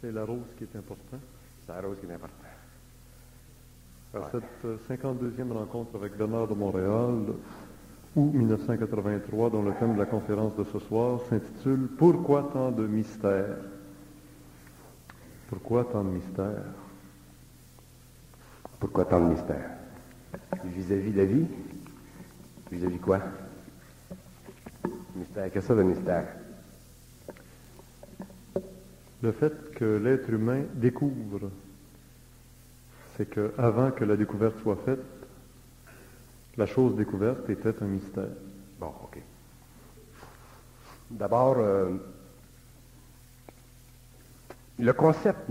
C'est la rose qui est important. C'est la rose qui est importante. À cette euh, 52e rencontre avec Bernard de Montréal, août 1983, dont le thème de la conférence de ce soir s'intitule Pourquoi tant de mystères? Pourquoi tant de mystères? Pourquoi tant de mystère Vis-à-vis de la vie? Vis-à-vis quoi? Mystère, qu'est-ce que ça de mystère? Le fait que l'être humain découvre, c'est que avant que la découverte soit faite, la chose découverte était un mystère. Bon, OK. D'abord, euh, le, concept,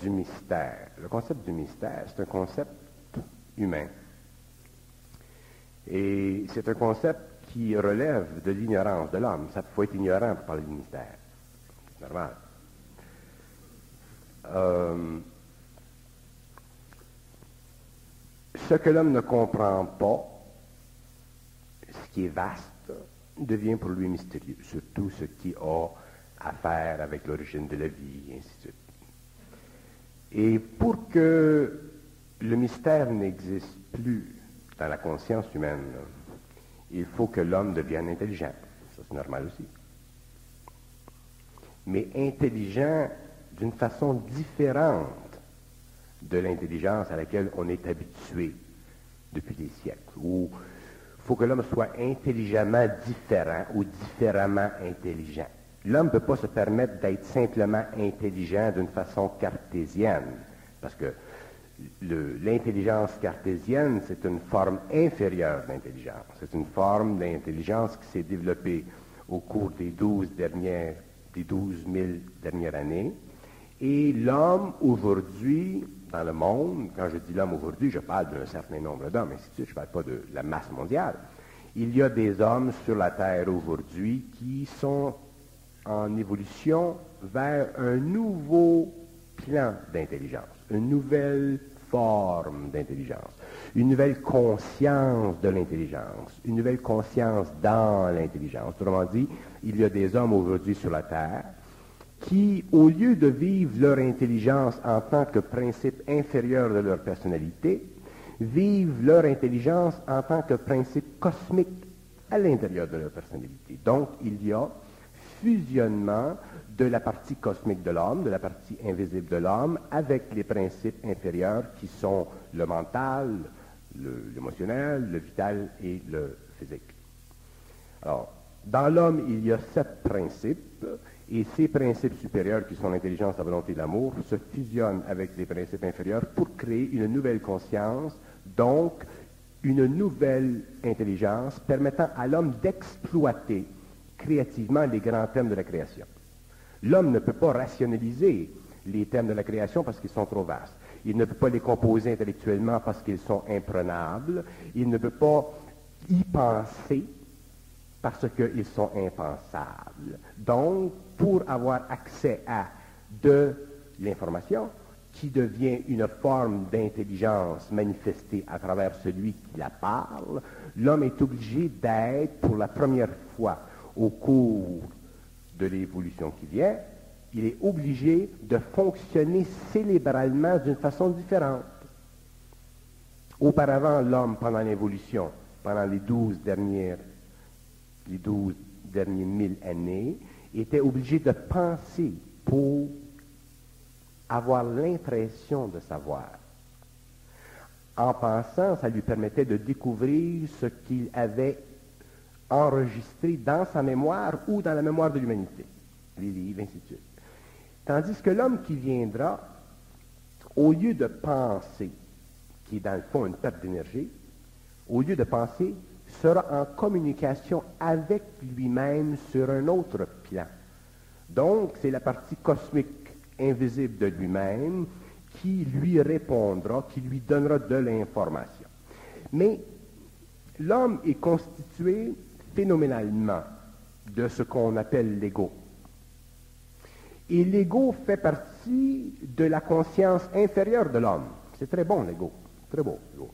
du mystère. Le concept du mystère, c'est un concept humain. Et c'est un concept qui relève de l'ignorance de l'homme. Ça faut être ignorant pour parler du mystère. C'est normal. Euh, ce que l'homme ne comprend pas, ce qui est vaste, devient pour lui mystérieux, surtout ce qui a à faire avec l'origine de la vie, et ainsi de suite. Et pour que le mystère n'existe plus dans la conscience humaine, il faut que l'homme devienne intelligent. Ça, c'est normal aussi. Mais intelligent d'une façon différente de l'intelligence à laquelle on est habitué depuis des siècles. Ou il faut que l'homme soit intelligemment différent ou différemment intelligent. L'homme ne peut pas se permettre d'être simplement intelligent d'une façon cartésienne, parce que l'intelligence cartésienne, c'est une forme inférieure d'intelligence. C'est une forme d'intelligence qui s'est développée au cours des 12 dernières, des 12 000 dernières années. Et l'homme aujourd'hui, dans le monde, quand je dis l'homme aujourd'hui, je parle d'un certain nombre d'hommes, ainsi de suite, je ne parle pas de la masse mondiale. Il y a des hommes sur la Terre aujourd'hui qui sont en évolution vers un nouveau plan d'intelligence, une nouvelle forme d'intelligence, une nouvelle conscience de l'intelligence, une nouvelle conscience dans l'intelligence. Autrement dit, il y a des hommes aujourd'hui sur la Terre qui, au lieu de vivre leur intelligence en tant que principe inférieur de leur personnalité, vivent leur intelligence en tant que principe cosmique à l'intérieur de leur personnalité. Donc, il y a fusionnement de la partie cosmique de l'homme, de la partie invisible de l'homme, avec les principes inférieurs qui sont le mental, le- l'émotionnel, le vital et le physique. Alors, dans l'homme, il y a sept principes, et ces principes supérieurs, qui sont l'intelligence, la volonté et l'amour, se fusionnent avec les principes inférieurs pour créer une nouvelle conscience, donc une nouvelle intelligence permettant à l'homme d'exploiter créativement les grands thèmes de la création. L'homme ne peut pas rationaliser les thèmes de la création parce qu'ils sont trop vastes. Il ne peut pas les composer intellectuellement parce qu'ils sont imprenables. Il ne peut pas y penser parce qu'ils sont impensables. Donc, pour avoir accès à de l'information qui devient une forme d'intelligence manifestée à travers celui qui la parle, l'homme est obligé d'être, pour la première fois au cours de l'évolution qui vient, il est obligé de fonctionner cérébralement d'une façon différente. Auparavant, l'homme, pendant l'évolution, pendant les douze dernières, les douze derniers mille années, était obligé de penser pour avoir l'impression de savoir. En pensant, ça lui permettait de découvrir ce qu'il avait enregistré dans sa mémoire ou dans la mémoire de l'humanité, les livres, ainsi de suite. Tandis que l'homme qui viendra, au lieu de penser, qui est dans le fond une perte d'énergie, au lieu de penser, sera en communication avec lui-même sur un autre plan. Donc, c'est la partie cosmique invisible de lui-même qui lui répondra, qui lui donnera de l'information. Mais l'homme est constitué phénoménalement de ce qu'on appelle l'ego. Et l'ego fait partie de la conscience inférieure de l'homme. C'est très bon, l'ego. Très beau, l'ego.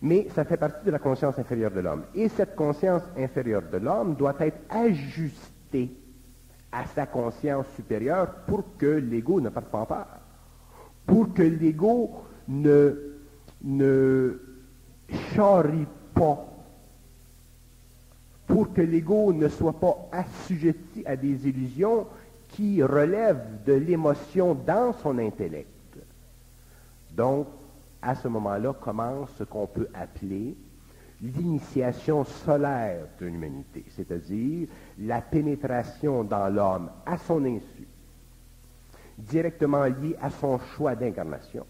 Mais ça fait partie de la conscience inférieure de l'homme. Et cette conscience inférieure de l'homme doit être ajustée à sa conscience supérieure pour que l'ego ne parte pas en peur, pour que l'ego ne, ne charrie pas, pour que l'ego ne soit pas assujetti à des illusions qui relèvent de l'émotion dans son intellect. Donc, à ce moment-là, commence ce qu'on peut appeler l'initiation solaire de l'humanité, c'est-à-dire la pénétration dans l'homme à son insu, directement liée à son choix d'incarnation.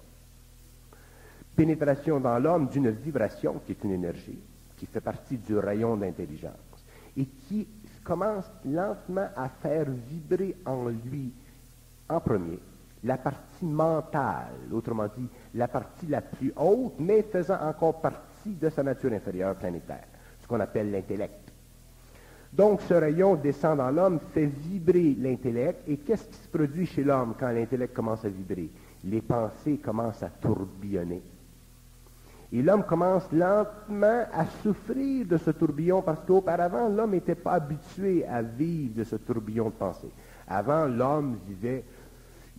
Pénétration dans l'homme d'une vibration qui est une énergie, qui fait partie du rayon d'intelligence, et qui commence lentement à faire vibrer en lui, en premier, la partie mentale, autrement dit, la partie la plus haute, mais faisant encore partie de sa nature inférieure planétaire, ce qu'on appelle l'intellect. Donc ce rayon descend dans l'homme, fait vibrer l'intellect, et qu'est-ce qui se produit chez l'homme quand l'intellect commence à vibrer? Les pensées commencent à tourbillonner. Et l'homme commence lentement à souffrir de ce tourbillon parce qu'auparavant, l'homme n'était pas habitué à vivre de ce tourbillon de pensée. Avant, l'homme vivait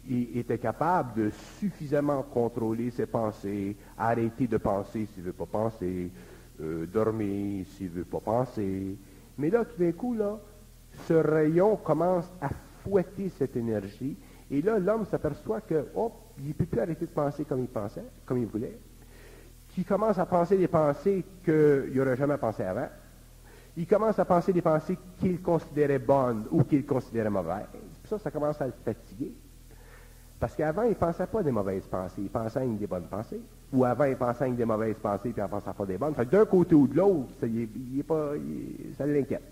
il était capable de suffisamment contrôler ses pensées, arrêter de penser s'il ne veut pas penser, euh, dormir s'il ne veut pas penser. Mais là, tout d'un coup, là, ce rayon commence à fouetter cette énergie. Et là, l'homme s'aperçoit que, il ne peut plus arrêter de penser comme il pensait, comme il voulait. Qu'il commence à penser des pensées qu'il n'aurait jamais pensé avant. Il commence à penser des pensées qu'il considérait bonnes ou qu'il considérait mauvaises. ça, ça commence à le fatiguer. Parce qu'avant, il ne pensait pas des mauvaises pensées, il pensait à des bonnes pensées. Ou avant, il pensait à des mauvaises pensées, puis il ne pensait pas des bonnes. D'un côté ou de l'autre, ça, ça l'inquiète.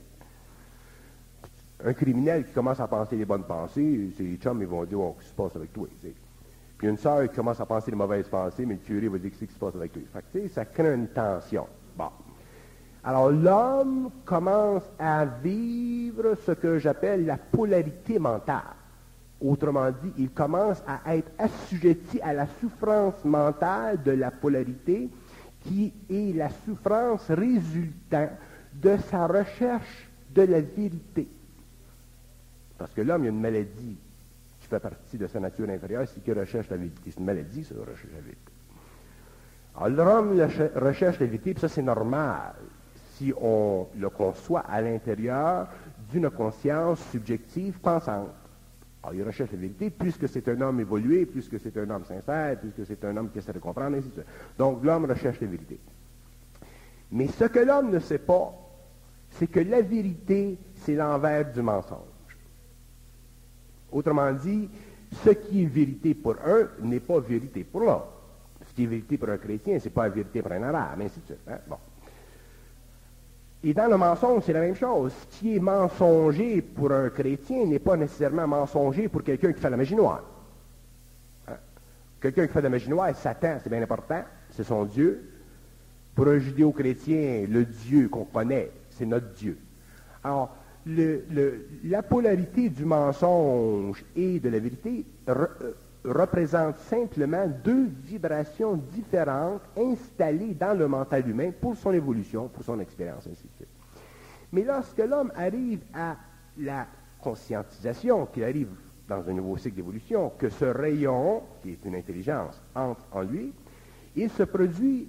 Un criminel qui commence à penser des bonnes pensées, ses chums, ils vont dire, oh, qu'est-ce qui se passe avec toi? Puis une sœur qui commence à penser des mauvaises pensées, mais le curé va dire, qu'est-ce qui se passe avec toi? Ça crée une tension. Bon. Alors, l'homme commence à vivre ce que j'appelle la polarité mentale. Autrement dit, il commence à être assujetti à la souffrance mentale de la polarité qui est la souffrance résultant de sa recherche de la vérité. Parce que l'homme, il a une maladie qui fait partie de sa nature inférieure, c'est qu'il recherche la vérité? C'est une maladie, ça, recherche la vérité. Alors l'homme recherche la vérité, puis ça c'est normal si on le conçoit à l'intérieur d'une conscience subjective pensante. Alors, il recherche la vérité, puisque c'est un homme évolué, puisque c'est un homme sincère, puisque c'est un homme qui essaie de comprendre, ainsi de suite. Donc, l'homme recherche la vérité. Mais ce que l'homme ne sait pas, c'est que la vérité, c'est l'envers du mensonge. Autrement dit, ce qui est vérité pour un n'est pas vérité pour l'autre. Ce qui est vérité pour un chrétien, ce n'est pas vérité pour un arabe, ainsi de suite. Hein? Bon. Et dans le mensonge, c'est la même chose. Ce qui est mensonger pour un chrétien n'est pas nécessairement mensonger pour quelqu'un qui fait la magie noire. Hein? Quelqu'un qui fait la magie noire, Satan, c'est bien important, c'est son Dieu. Pour un judéo-chrétien, le Dieu qu'on connaît, c'est notre Dieu. Alors, la polarité du mensonge et de la vérité euh, représente simplement deux vibrations différentes installées dans le mental humain pour son évolution, pour son expérience, ainsi de suite. Mais lorsque l'homme arrive à la conscientisation, qu'il arrive dans un nouveau cycle d'évolution, que ce rayon, qui est une intelligence, entre en lui, il se produit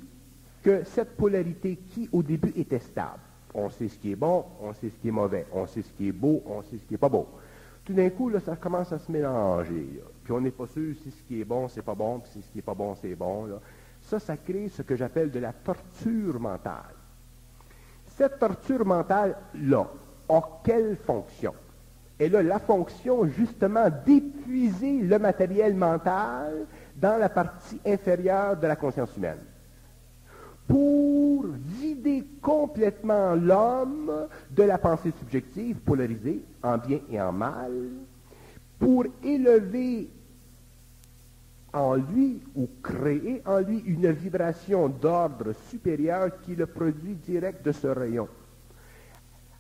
que cette polarité qui au début était stable, on sait ce qui est bon, on sait ce qui est mauvais, on sait ce qui est beau, on sait ce qui n'est pas beau. Tout d'un coup, là, ça commence à se mélanger. Puis on n'est pas sûr si ce qui est bon, c'est pas bon, puis si ce qui n'est pas bon, c'est bon. Ça, ça crée ce que j'appelle de la torture mentale. Cette torture mentale-là a quelle fonction? Elle a la fonction justement d'épuiser le matériel mental dans la partie inférieure de la conscience humaine pour vider complètement l'homme de la pensée subjective polarisée en bien et en mal, pour élever en lui ou créer en lui une vibration d'ordre supérieur qui le produit direct de ce rayon.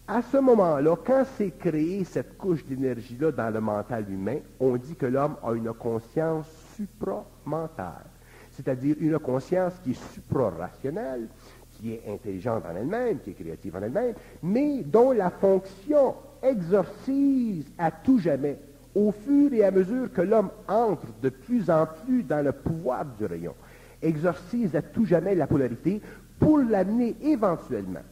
À ce moment-là, quand c'est créé cette couche d'énergie-là dans le mental humain, on dit que l'homme a une conscience supramentale c'est-à-dire une conscience qui est suprarationnelle, qui est intelligente en elle-même, qui est créative en elle-même, mais dont la fonction exorcise à tout jamais, au fur et à mesure que l'homme entre de plus en plus dans le pouvoir du rayon, exorcise à tout jamais la polarité pour l'amener éventuellement,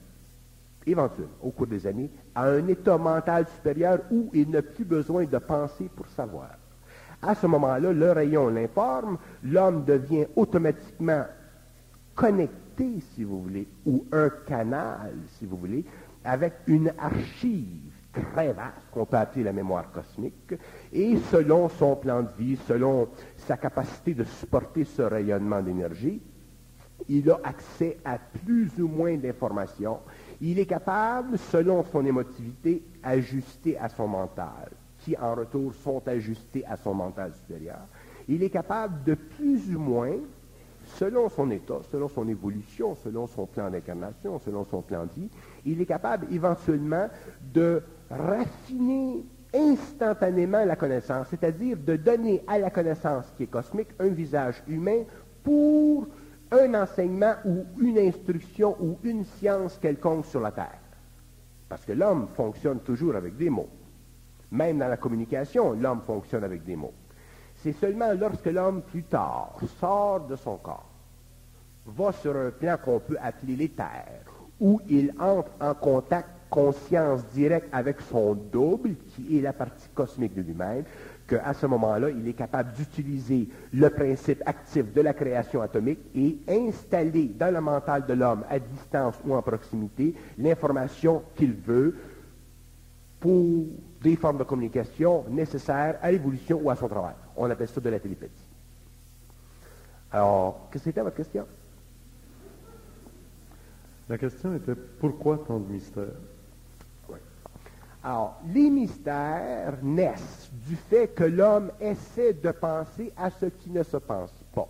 éventuellement, au cours des années, à un état mental supérieur où il n'a plus besoin de penser pour savoir. À ce moment-là, le rayon l'informe, l'homme devient automatiquement connecté, si vous voulez, ou un canal, si vous voulez, avec une archive très vaste qu'on peut appeler la mémoire cosmique, et selon son plan de vie, selon sa capacité de supporter ce rayonnement d'énergie, il a accès à plus ou moins d'informations. Il est capable, selon son émotivité, ajuster à son mental, qui en retour sont ajustés à son mental supérieur. Il est capable de plus ou moins, selon son état, selon son évolution, selon son plan d'incarnation, selon son plan de vie, il est capable éventuellement de raffiner instantanément la connaissance, c'est-à-dire de donner à la connaissance qui est cosmique un visage humain pour un enseignement ou une instruction ou une science quelconque sur la Terre. Parce que l'homme fonctionne toujours avec des mots. Même dans la communication, l'homme fonctionne avec des mots. C'est seulement lorsque l'homme, plus tard, sort de son corps, va sur un plan qu'on peut appeler l'éther, où il entre en contact conscience directe avec son double, qui est la partie cosmique de lui-même, qu'à ce moment-là, il est capable d'utiliser le principe actif de la création atomique et installer dans le mental de l'homme, à distance ou en proximité, l'information qu'il veut pour des formes de communication nécessaires à l'évolution ou à son travail. On appelle ça de la télépathie. Alors, qu'est-ce que c'était votre question? La question était pourquoi tant de mystères? Alors, les mystères naissent du fait que l'homme essaie de penser à ce qui ne se pense pas.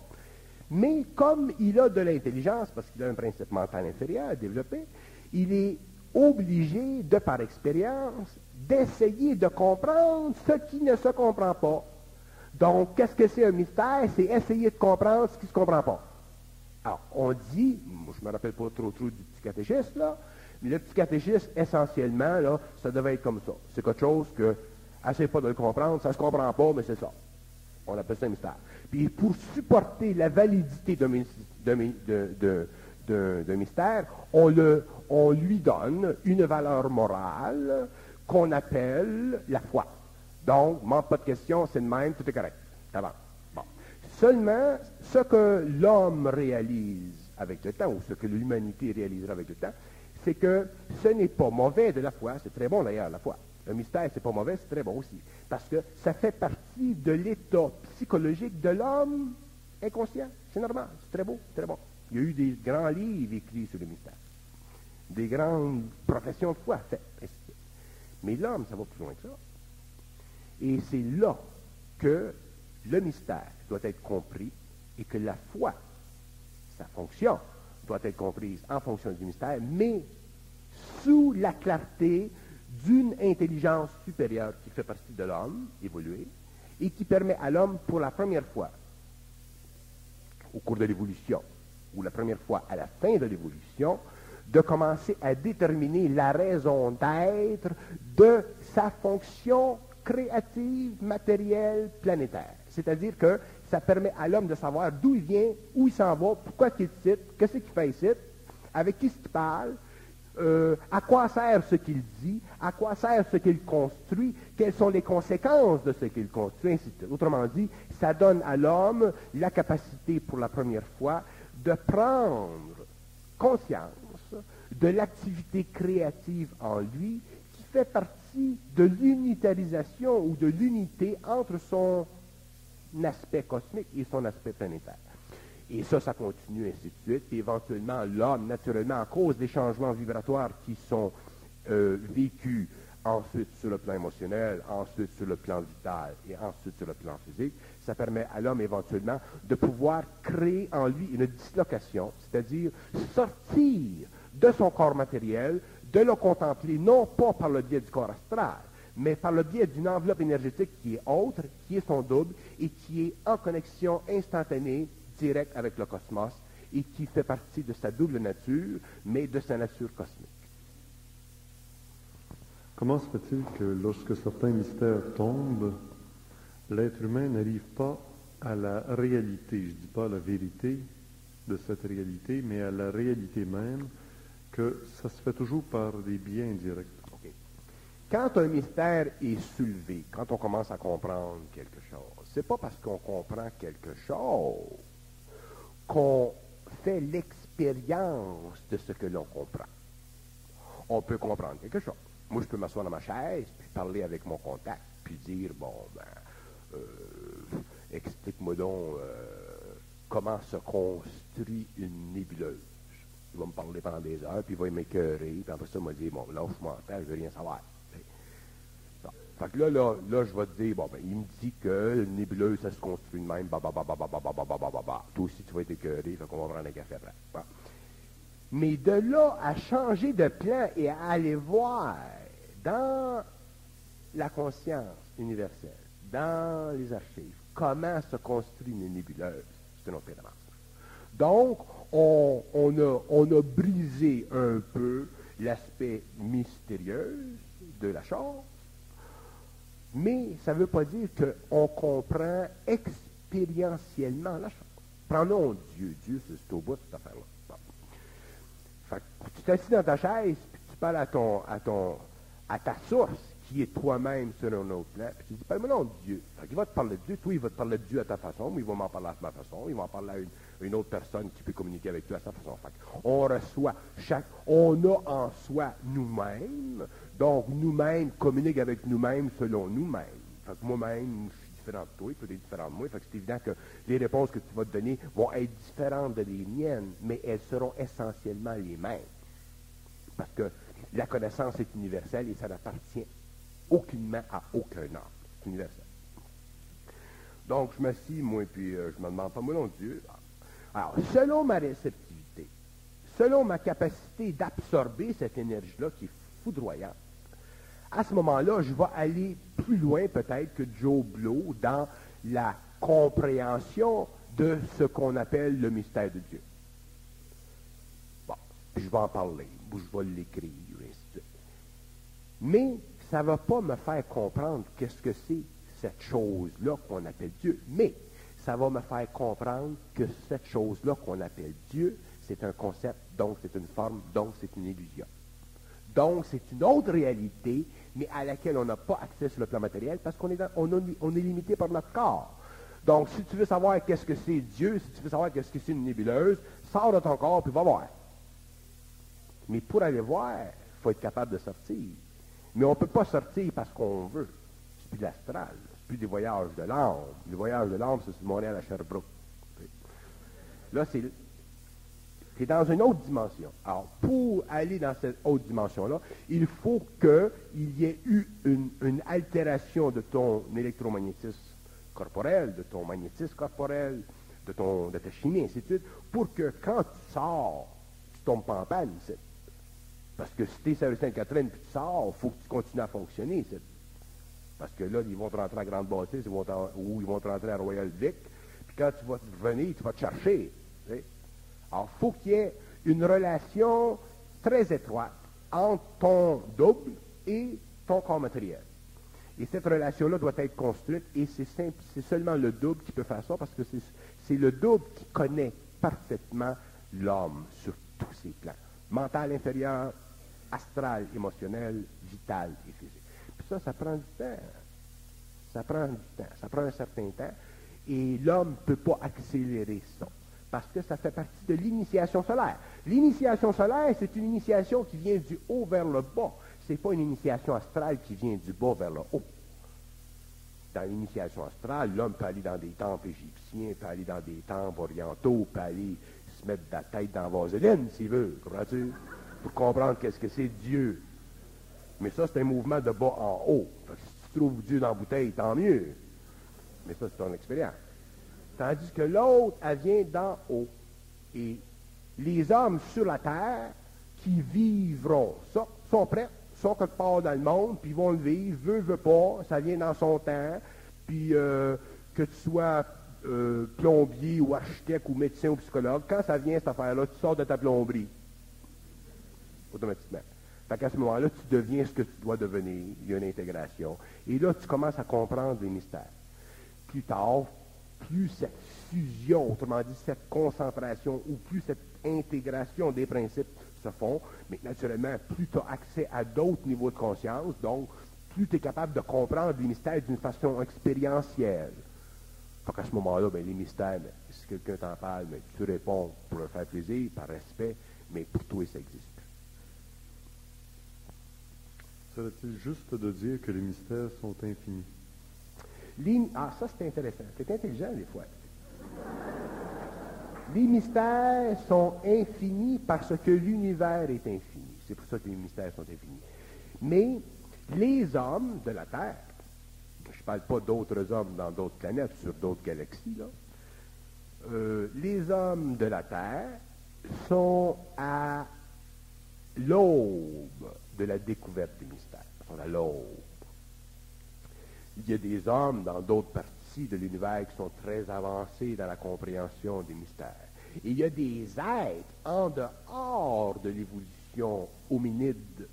Mais comme il a de l'intelligence, parce qu'il a un principe mental inférieur développé, il est obligé, de par expérience, d'essayer de comprendre ce qui ne se comprend pas. Donc, qu'est-ce que c'est un mystère? C'est essayer de comprendre ce qui ne se comprend pas. Alors, on dit, je ne me rappelle pas trop trop du petit catéchisme, là, le petit catéchisme, essentiellement, ça devait être comme ça. C'est quelque chose que, assez pas de le comprendre, ça ne se comprend pas, mais c'est ça. On appelle ça un mystère. Puis pour supporter la validité d'un mystère, on, le, lui donne une valeur morale qu'on appelle la foi. Donc, manque pas de question, c'est de même, tout est correct. Bon. Seulement, ce que l'homme réalise avec le temps, ou ce que l'humanité réalisera avec le temps, c'est que ce n'est pas mauvais de la foi, c'est très bon d'ailleurs la foi. Le mystère, c'est pas mauvais, c'est très bon aussi. Parce que ça fait partie de l'état psychologique de l'homme inconscient. C'est normal, c'est très beau, très bon. Il y a eu des grands livres écrits sur le mystère. Des grandes professions de foi faites. Mais l'homme, ça va plus loin que ça. Et c'est là que le mystère doit être compris et que la foi, sa fonction, doit être comprise en fonction du mystère, mais sous la clarté d'une intelligence supérieure qui fait partie de l'homme, évolué, et qui permet à l'homme, pour la première fois, au cours de l'évolution, ou la première fois à la fin de l'évolution, de commencer à déterminer la raison d'être de sa fonction créative, matérielle, planétaire. C'est-à-dire que ça permet à l'homme de savoir d'où il vient, où il s'en va, pourquoi il cite, qu'est-ce qu'il fait ici, avec qui il parle, euh, à quoi sert ce qu'il dit, à quoi sert ce qu'il construit, quelles sont les conséquences de ce qu'il construit, ainsi de suite. Autrement dit, ça donne à l'homme la capacité pour la première fois de prendre conscience de l'activité créative en lui qui fait partie de l'unitarisation ou de l'unité entre son aspect cosmique et son aspect planétaire. Et ça, ça continue, ainsi de suite. Et éventuellement, l'homme, naturellement, à cause des changements vibratoires qui sont euh, vécus ensuite sur le plan émotionnel, ensuite sur le plan vital et ensuite sur le plan physique, ça permet à l'homme éventuellement de pouvoir créer en lui une dislocation, c'est-à-dire sortir de son corps matériel, de le contempler non pas par le biais du corps astral, mais par le biais d'une enveloppe énergétique qui est autre, qui est son double et qui est en connexion instantanée direct avec le cosmos et qui fait partie de sa double nature, mais de sa nature cosmique. Comment se fait-il que lorsque certains mystères tombent, l'être humain n'arrive pas à la réalité, je ne dis pas la vérité de cette réalité, mais à la réalité même, que ça se fait toujours par des biens directs. Quand un mystère est soulevé, quand on commence à comprendre quelque chose, c'est pas parce qu'on comprend quelque chose qu'on fait l'expérience de ce que l'on comprend. On peut comprendre quelque chose. Moi, je peux m'asseoir dans ma chaise, puis parler avec mon contact, puis dire, bon, ben, euh, explique-moi donc euh, comment se construit une nébuleuse. Il va me parler pendant des heures, puis il va m'écœurer, puis après ça, il m'a dit, bon, là, je m'entends, je veux rien savoir. Fait que là, là, là, je vais te dire, bon, ben, il me dit que une nébuleuse, ça se construit de même, bah, bah, bah, bah, bah, bah, bah, bah, bah, bah, bah, bah. Toi aussi, tu vas être écœuré, fait qu'on va prendre un café après. Mais de là à changer de plan et à aller voir dans la conscience universelle, dans les archives, comment se construit une nébuleuse, c'est une autre. Donc, on, on, a, on a brisé un peu l'aspect mystérieux de la chose, mais ça ne veut pas dire qu'on comprend expérientiellement la chose. Prenons Dieu. Dieu, c'est au bout de cette affaire-là. Fait que tu t'assis dans ta chaise, puis tu parles à ton, à ton, à ta source, qui est toi-même sur un autre plan, puis tu dis, parle-moi non de Dieu. Qu'il va te parler de Dieu, toi, il va te parler de Dieu à ta façon, mais il va m'en parler à ma façon, il va en parler à une, autre personne qui peut communiquer avec toi à sa façon. On reçoit chaque, on a en soi nous-mêmes, donc nous-mêmes communiquent avec nous-mêmes selon nous-mêmes. Fait moi-même, je suis différent de toi, toi, tu es différent de moi. C'est évident que les réponses que tu vas te donner vont être différentes de les miennes, mais elles seront essentiellement les mêmes. Parce que la connaissance est universelle et ça n'appartient aucunement à aucun homme. C'est universel. Donc, je m'assis, moi, puis euh, je me demande pas, moi non Dieu. Alors, selon ma réceptivité, selon ma capacité d'absorber cette énergie-là qui est foudroyante, à ce moment-là, je vais aller plus loin peut-être que Joe Blow dans la compréhension de ce qu'on appelle le mystère de Dieu. Bon, je vais en parler, ou je vais l'écrire, mais ça ne va pas me faire comprendre qu'est-ce que c'est cette chose-là qu'on appelle Dieu. Mais ça va me faire comprendre que cette chose-là qu'on appelle Dieu, c'est un concept, donc c'est une forme, donc c'est une illusion. Donc c'est une autre réalité, mais à laquelle on n'a pas accès sur le plan matériel parce qu'on est, on, est limité par notre corps. Donc si tu veux savoir qu'est-ce que c'est Dieu, si tu veux savoir qu'est-ce que c'est une nébuleuse, sors de ton corps puis va voir. Mais pour aller voir, il faut être capable de sortir. Mais on ne peut pas sortir parce qu'on veut. C'est plus de l'astral. C'est plus des voyages de l'âme. Les voyages de l'âme, c'est sur Montréal à Sherbrooke. Là, c'est es dans une autre dimension. Alors, pour aller dans cette autre dimension-là, il faut qu'il y ait eu une, une, altération de ton électromagnétisme corporel, de ton magnétisme corporel, de, ton, de ta chimie, ainsi de suite, pour que quand tu sors, tu tombes pas en panne. Parce que si tu es Sainte-Catherine puis tu sors, il faut que tu continues à fonctionner. Parce que là, ils vont te rentrer à Grande Bâtisse ou ils vont te rentrer à Royal Vic. Puis quand tu vas revenir, tu vas te chercher. Alors, il faut qu'il y ait une relation très étroite entre ton double et ton corps matériel. Et cette relation-là doit être construite, et c'est simple, c'est seulement le double qui peut faire ça, parce que c'est le double qui connaît parfaitement l'homme sur tous ses plans. Mental inférieur, astral, émotionnel, vital et physique. Puis ça, ça prend du temps. Ça prend du temps. Ça prend un certain temps. Et l'homme ne peut pas accélérer ça. Parce que ça fait partie de l'initiation solaire. L'initiation solaire, c'est une initiation qui vient du haut vers le bas. Ce n'est pas une initiation astrale qui vient du bas vers le haut. Dans l'initiation astrale, l'homme peut aller dans des temples égyptiens, peut aller dans des temples orientaux, peut aller se mettre la tête dans la vaseline, s'il veut. Comprends-tu? Pour comprendre qu'est-ce que c'est Dieu. Mais ça, c'est un mouvement de bas en haut. si tu trouves Dieu dans la bouteille, tant mieux. Mais ça, c'est ton expérience. Tandis que l'autre, elle vient d'en haut. Et les hommes sur la terre qui vivront ça, sont prêts, sont quelque part dans le monde, puis vont le vivre, veut, veut pas, ça vient dans son temps, puis euh, que tu sois euh, plombier ou architecte ou médecin ou psychologue, quand ça vient cette affaire-là, tu sors de ta plomberie automatiquement. Fait qu'à ce moment-là, tu deviens ce que tu dois devenir. Il y a une intégration. Et là, tu commences à comprendre les mystères. Plus tard, plus cette fusion, autrement dit, cette concentration ou plus cette intégration des principes se font, mais naturellement, plus tu as accès à d'autres niveaux de conscience, donc plus tu es capable de comprendre les mystères d'une façon expérientielle. Fait qu'à ce moment-là, ben, les mystères, ben, si quelqu'un t'en parle, ben, tu réponds pour le faire plaisir, par respect, mais pour toi, ça existe. Serait-il juste de dire que les mystères sont infinis? Ah, ça, c'est intéressant. C'est intelligent, des fois. Les mystères sont infinis parce que l'univers est infini. C'est pour ça que les mystères sont infinis. Mais les hommes de la Terre, je ne parle pas d'autres hommes dans d'autres planètes, sur d'autres galaxies, là, euh, les hommes de la Terre sont à l'aube de la découverte des mystères. L'aube. Il y a des hommes dans d'autres parties de l'univers qui sont très avancés dans la compréhension des mystères. Et il y a des êtres en dehors de l'évolution hominide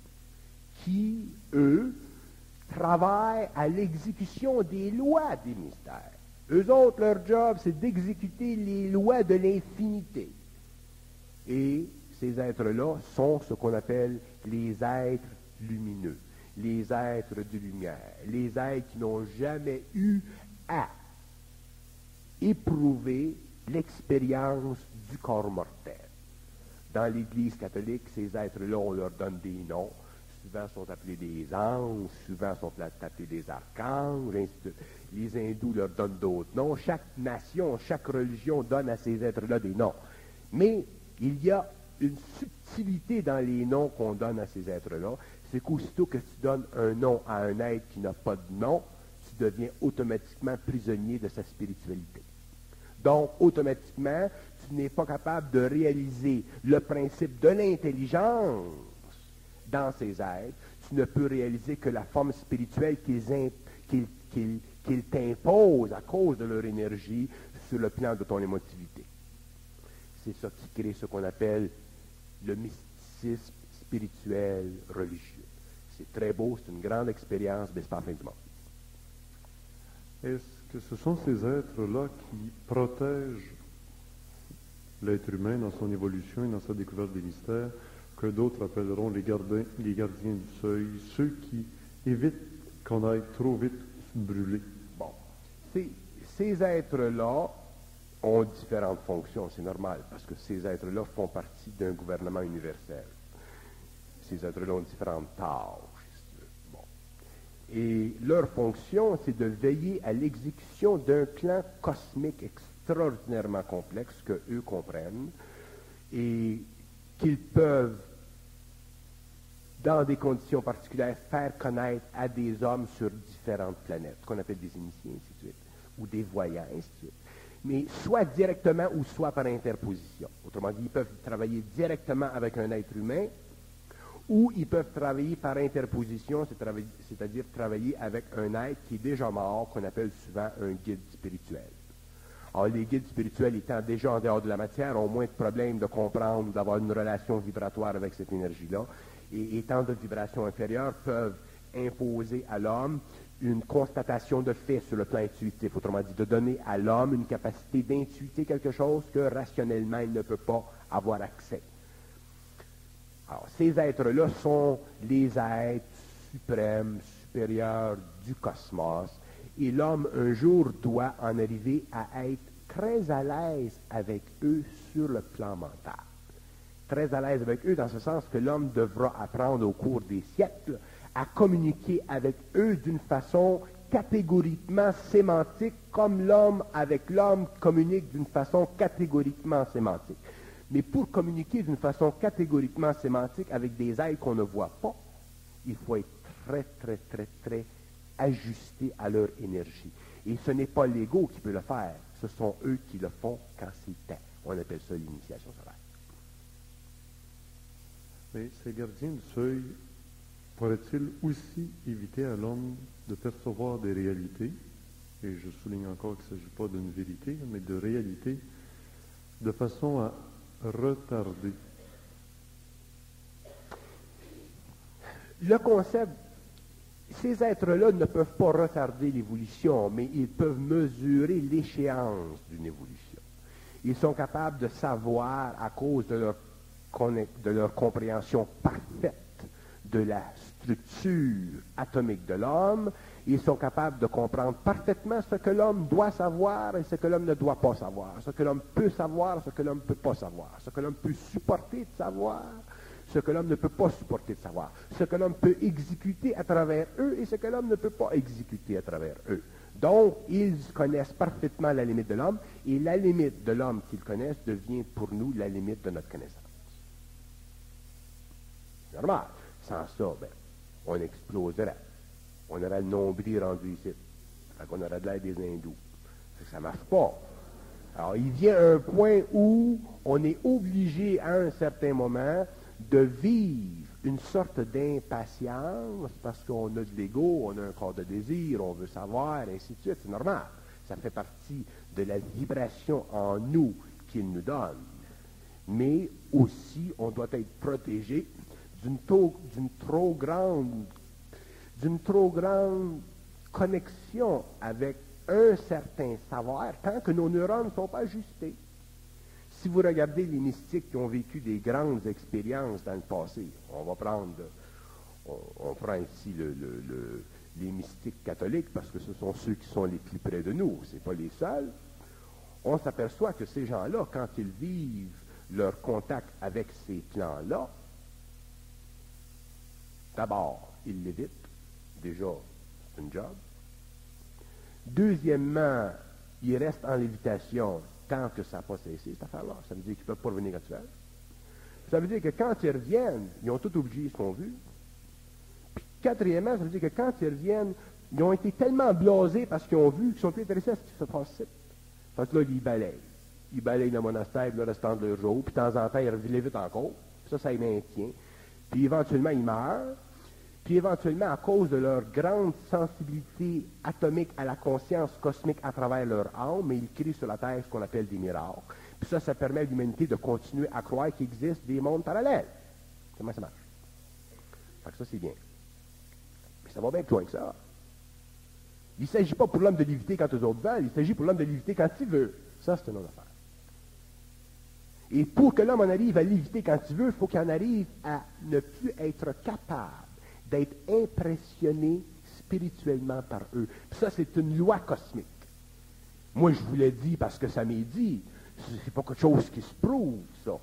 qui, eux, travaillent à l'exécution des lois des mystères. Eux autres, leur job, c'est d'exécuter les lois de l'infinité. Et ces êtres-là sont ce qu'on appelle les êtres lumineux, les êtres de lumière, les êtres qui n'ont jamais eu à éprouver l'expérience du corps mortel. Dans l'Église catholique, ces êtres-là, on leur donne des noms. Souvent sont appelés des anges, souvent sont appelés des archanges. Les hindous leur donnent d'autres noms. Chaque nation, chaque religion donne à ces êtres-là des noms. Mais il y a une subtilité dans les noms qu'on donne à ces êtres-là. C'est qu'aussitôt que tu donnes un nom à un être qui n'a pas de nom, tu deviens automatiquement prisonnier de sa spiritualité. Donc, automatiquement, tu n'es pas capable de réaliser le principe de l'intelligence dans ces êtres. Tu ne peux réaliser que la forme spirituelle qu'ils im- qu'ils- qu'ils- qu'ils t'imposent à cause de leur énergie sur le plan de ton émotivité. C'est ça qui crée ce qu'on appelle le mysticisme spirituel religieux. C'est très beau, c'est une grande expérience, mais c'est pas la fin du monde. Est-ce que ce sont ces êtres-là qui protègent l'être humain dans son évolution et dans sa découverte des mystères, que d'autres appelleront les gardiens, les gardiens du seuil, ceux qui évitent qu'on aille trop vite brûler? Bon. Ces, ces êtres-là ont différentes fonctions, c'est normal, parce que ces êtres-là font partie d'un gouvernement universel. Ces êtres-là ont différentes tâches. Bon. Et leur fonction, c'est de veiller à l'exécution d'un plan cosmique extraordinairement complexe que eux comprennent et qu'ils peuvent dans des conditions particulières, faire connaître à des hommes sur différentes planètes, qu'on appelle des initiés, ainsi de suite, ou des voyants, ainsi de suite. Mais soit directement ou soit par interposition. Autrement dit, ils peuvent travailler directement avec un être humain, ou ils peuvent travailler par interposition, c'est-à-dire travailler avec un être qui est déjà mort, qu'on appelle souvent un guide spirituel. Alors, les guides spirituels étant déjà en dehors de la matière, ont moins de problèmes de comprendre ou d'avoir une relation vibratoire avec cette énergie-là. Et étant de vibration inférieure, peuvent imposer à l'homme une constatation de fait sur le plan intuitif. Autrement dit, de donner à l'homme une capacité d'intuiter quelque chose que rationnellement il ne peut pas avoir accès. Alors, ces êtres-là sont les êtres suprêmes, supérieurs du cosmos. Et l'homme, un jour, doit en arriver à être très à l'aise avec eux sur le plan mental. Très à l'aise avec eux dans ce sens que l'homme devra apprendre au cours des siècles à communiquer avec eux d'une façon catégoriquement sémantique, comme l'homme avec l'homme communique d'une façon catégoriquement sémantique. Mais pour communiquer d'une façon catégoriquement sémantique avec des êtres qu'on ne voit pas, il faut être très, très, très, très ajusté à leur énergie. Et ce n'est pas l'ego qui peut le faire, ce sont eux qui le font quand c'est temps. On appelle ça l'initiation solaire. Mais ces gardiens du pourraient-ils aussi éviter à l'homme de percevoir des réalités, et je souligne encore qu'il ne s'agit pas d'une vérité, mais de réalité, de façon à retarder? Le concept, ces êtres-là ne peuvent pas retarder l'évolution, mais ils peuvent mesurer l'échéance d'une évolution. Ils sont capables de savoir, à cause de leur, de leur compréhension parfaite de la structure atomique de l'homme, ils sont capables de comprendre parfaitement ce que l'homme doit savoir et ce que l'homme ne doit pas savoir, ce que l'homme peut savoir, ce que l'homme ne peut pas savoir, ce que l'homme peut supporter de savoir, ce que l'homme ne peut pas supporter de savoir, ce que l'homme peut exécuter à travers eux et ce que l'homme ne peut pas exécuter à travers eux. Donc, ils connaissent parfaitement la limite de l'homme et la limite de l'homme qu'ils connaissent devient pour nous la limite de notre connaissance. Normal. Sans ça, ben, on exploserait. On aurait le nombril rendu ici. Fait qu'on aurait de l'aide des hindous. Ça ne marche pas. Alors, il vient un point où on est obligé, à un certain moment, de vivre une sorte d'impatience parce qu'on a de l'ego, on a un corps de désir, on veut savoir, ainsi de suite. C'est normal. Ça fait partie de la vibration en nous qu'il nous donne. Mais aussi, on doit être protégé d'une trop grande d'une trop grande connexion avec un certain savoir tant que nos neurones ne sont pas ajustés. Si vous regardez les mystiques qui ont vécu des grandes expériences dans le passé, on va prendre, on, prend ici les mystiques catholiques parce que ce sont ceux qui sont les plus près de nous, ce n'est pas les seuls. On s'aperçoit que ces gens-là, quand ils vivent leur contact avec ces plans-là, d'abord, ils l'évitent déjà, c'est une job. Deuxièmement, ils restent en lévitation tant que ça n'a pas cessé, cette affaire-là. Ça veut dire qu'ils ne peuvent pas revenir veux. Ça veut dire que quand ils reviennent, ils ont tout oublié ce qu'on vu. Puis quatrièmement, ça veut dire que quand ils reviennent, ils ont été tellement blasés parce qu'ils ont vu qu'ils sont plus intéressés à ce qui se passe Parce que là, ils balayent. Ils balayent le monastère le restant de leur jour, puis de temps en temps, ils vite encore. Ça, ça les maintient. Puis éventuellement, ils meurent puis éventuellement, à cause de leur grande sensibilité atomique à la conscience cosmique à travers leur âme, ils créent sur la Terre ce qu'on appelle des miracles. Puis ça, ça permet à l'humanité de continuer à croire qu'il existe des mondes parallèles. Comment ça marche? Fait que ça, c'est bien. Mais ça va bien plus loin que ça. Il ne s'agit pas pour l'homme de l'éviter quand les autres veulent, il s'agit pour l'homme de l'éviter quand il veut. Ça, c'est une autre affaire. Et pour que l'homme en arrive à l'éviter quand il veut, il faut qu'il en arrive à ne plus être capable d'être impressionné spirituellement par eux. ça, c'est une loi cosmique. Moi, je vous l'ai dit parce que ça m'est dit. C'est pas quelque chose qui se prouve, ça.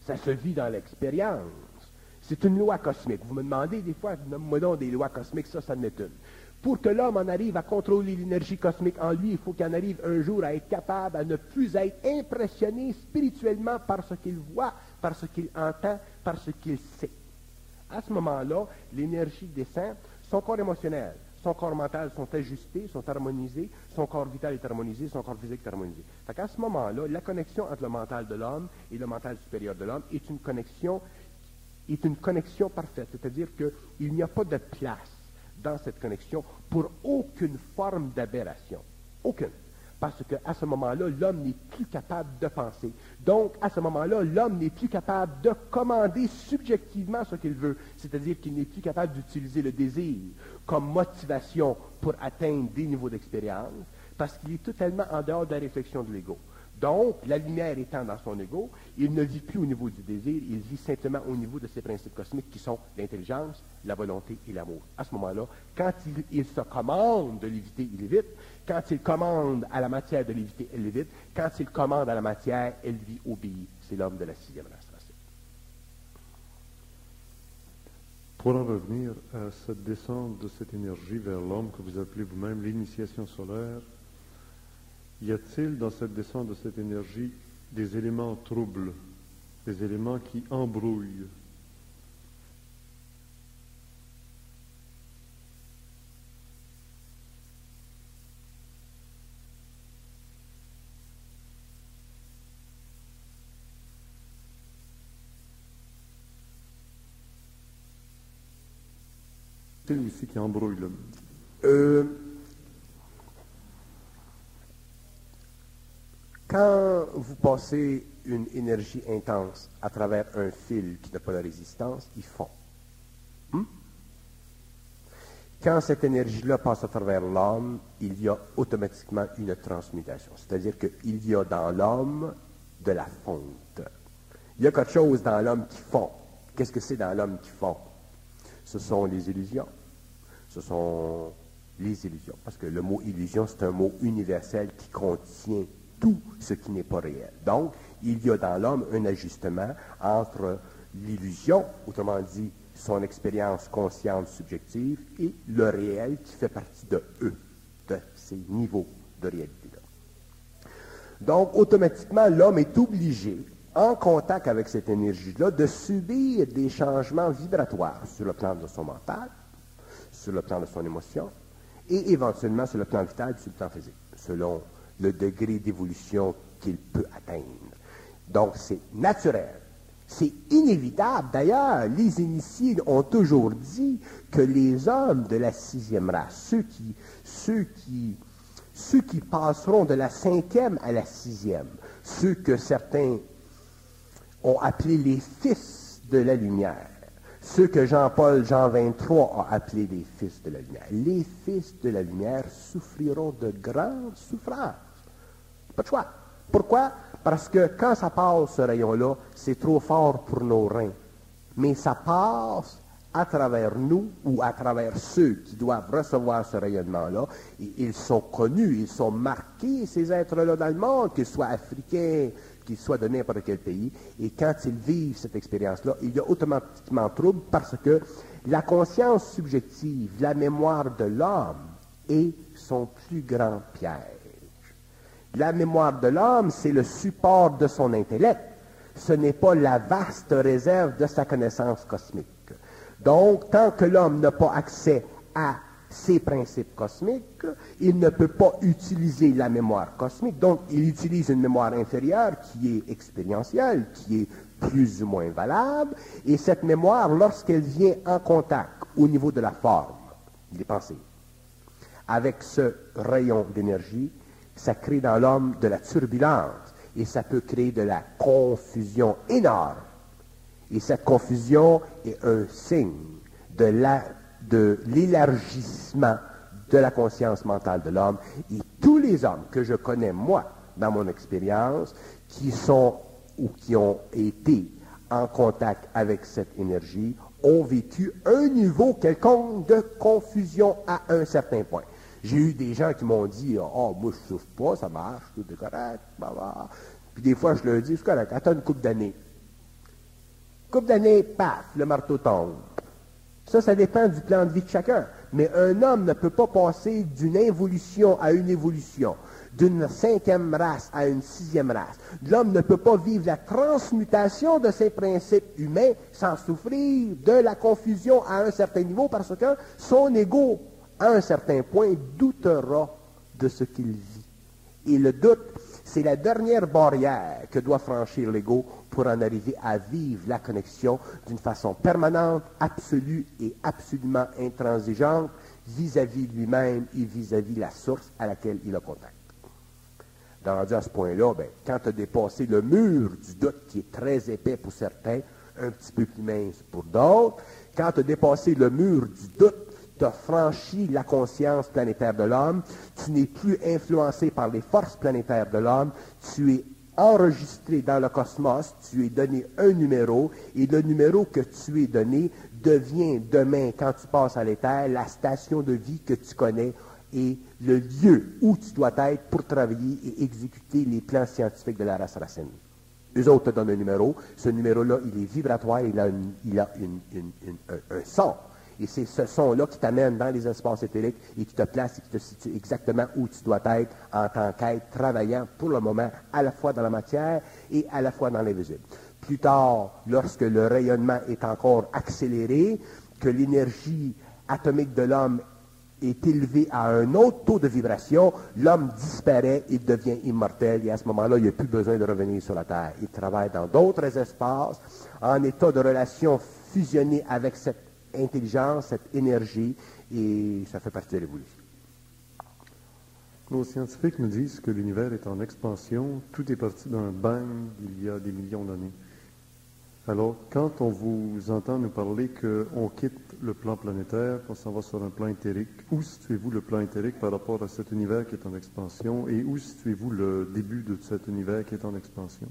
Ça se vit dans l'expérience. C'est une loi cosmique. Vous me demandez des fois, nomme-moi donc des lois cosmiques, ça, ça en est une. Pour que l'homme en arrive à contrôler l'énergie cosmique en lui, il faut qu'il en arrive un jour à être capable à ne plus être impressionné spirituellement par ce qu'il voit, par ce qu'il entend, par ce qu'il sait. À ce moment-là, l'énergie descend, son corps émotionnel, son corps mental sont ajustés, sont harmonisés, son corps vital est harmonisé, son corps physique est harmonisé. À ce moment-là, la connexion entre le mental de l'homme et le mental supérieur de l'homme est une connexion est une connexion parfaite, c'est-à-dire qu'il n'y a pas de place dans cette connexion pour aucune forme d'aberration. Aucune. Parce qu'à ce moment-là, l'homme n'est plus capable de penser. Donc, à ce moment-là, l'homme n'est plus capable de commander subjectivement ce qu'il veut. C'est-à-dire qu'il n'est plus capable d'utiliser le désir comme motivation pour atteindre des niveaux d'expérience, parce qu'il est totalement en dehors de la réflexion de l'ego. Donc, la lumière étant dans son ego, il ne vit plus au niveau du désir, il vit simplement au niveau de ces principes cosmiques qui sont l'intelligence, la volonté et l'amour. À ce moment-là, quand il, se commande de l'éviter, il évite. Quand il commande à la matière de l'éviter, elle l'évite. Quand il commande à la matière, elle lui obéit. C'est l'homme de la sixième restauration. Pour en revenir à cette descente de cette énergie vers l'homme que vous appelez vous-même l'initiation solaire, y a-t-il dans cette descente de cette énergie des éléments troubles, des éléments qui embrouillent ici qui embrouille le... Euh, Quand vous passez une énergie intense à travers un fil qui n'a pas de résistance, il fond. Hmm? quand cette énergie-là passe à travers l'homme, il y a automatiquement une transmutation. C'est-à-dire qu'il y a dans l'homme de la fonte. Il y a quelque chose dans l'homme qui fond. Qu'est-ce que c'est dans l'homme qui fond? Ce sont les illusions. Ce sont les illusions. Parce que le mot illusion, c'est un mot universel qui contient tout ce qui n'est pas réel. Donc, il y a dans l'homme un ajustement entre l'illusion, autrement dit, son expérience consciente subjective, et le réel qui fait partie de eux, de ces niveaux de réalité-là. Donc, automatiquement, l'homme est obligé, en contact avec cette énergie-là, de subir des changements vibratoires sur le plan de son mental, sur le plan de son émotion, et éventuellement sur le plan vital et sur le plan physique, selon le degré d'évolution qu'il peut atteindre. Donc, c'est naturel. C'est inévitable. D'ailleurs, les initiés ont toujours dit que les hommes de la sixième race, ceux qui, ceux qui, ceux qui passeront de la cinquième à la sixième, ceux que certains ont appelés les fils de la lumière, ceux que Jean-Paul, Jean 23 a appelés les fils de la lumière. Les fils de la lumière souffriront de grandes souffrances. Pas de choix. Pourquoi? Parce que quand ça passe, ce rayon-là, c'est trop fort pour nos reins. Mais ça passe à travers nous ou à travers ceux qui doivent recevoir ce rayonnement-là. Ils sont connus, ils sont marqués, ces êtres-là dans le monde, qu'ils soient africains, qu'ils soient de n'importe quel pays. Et quand ils vivent cette expérience-là, il y a automatiquement trouble parce que la conscience subjective, la mémoire de l'homme est son plus grand piège. La mémoire de l'homme, c'est le support de son intellect. Ce n'est pas la vaste réserve de sa connaissance cosmique. Donc, tant que l'homme n'a pas accès à ces principes cosmiques, il ne peut pas utiliser la mémoire cosmique. Donc, il utilise une mémoire inférieure qui est expérientielle, qui est plus ou moins valable. Et cette mémoire, lorsqu'elle vient en contact au niveau de la forme, des pensées, avec ce rayon d'énergie, ça crée dans l'homme de la turbulence et ça peut créer de la confusion énorme. Et cette confusion est un signe de l'élargissement de la conscience mentale de l'homme. Et tous les hommes que je connais, moi, dans mon expérience, qui sont ou qui ont été en contact avec cette énergie, ont vécu un niveau quelconque de confusion à un certain point. J'ai eu des gens qui m'ont dit, oh, moi, je souffre pas, ça marche, tout est correct, bah, Puis des fois, je leur dis, c'est attends une couple d'années. Couple d'années, paf, le marteau tombe. Ça, ça dépend du plan de vie de chacun. Mais un homme ne peut pas passer d'une évolution à une évolution, d'une cinquième race à une sixième race. L'homme ne peut pas vivre la transmutation de ses principes humains sans souffrir de la confusion à un certain niveau parce que son ego à un certain point, doutera de ce qu'il vit. Et le doute, c'est la dernière barrière que doit franchir l'ego pour en arriver à vivre la connexion d'une façon permanente, absolue et absolument intransigeante vis-à-vis lui-même et vis-à-vis la source à laquelle il a contact. Dans à ce point-là, ben, quand tu as dépassé le mur du doute qui est très épais pour certains, un petit peu plus mince pour d'autres, quand tu as dépassé le mur du doute tu as franchi la conscience planétaire de l'homme, tu n'es plus influencé par les forces planétaires de l'homme, tu es enregistré dans le cosmos, tu es donné un numéro, et le numéro que tu es donné devient demain, quand tu passes à l'éther, la station de vie que tu connais et le lieu où tu dois être pour travailler et exécuter les plans scientifiques de la race racine. Eux autres te donnent un numéro. Ce numéro-là, il est vibratoire, il a, un, son. Et c'est ce son-là qui t'amène dans les espaces éthériques et qui te place et qui te situe exactement où tu dois être en tant qu'être travaillant pour le moment à la fois dans la matière et à la fois dans l'invisible. Plus tard, lorsque le rayonnement est encore accéléré, que l'énergie atomique de l'homme est élevée à un autre taux de vibration, l'homme disparaît, il devient immortel et à ce moment-là, il n'y a plus besoin de revenir sur la Terre. Il travaille dans d'autres espaces en état de relation fusionnée avec cette intelligence, cette énergie, et ça fait partie de l'évolution. Nos scientifiques nous disent que l'univers est en expansion. Tout est parti d'un bang il y a des millions d'années. Alors, quand on vous entend nous parler qu'on quitte le plan planétaire, qu'on s'en va sur un plan éthérique, où situez-vous le plan éthérique par rapport à cet univers qui est en expansion et où situez-vous le début de cet univers qui est en expansion?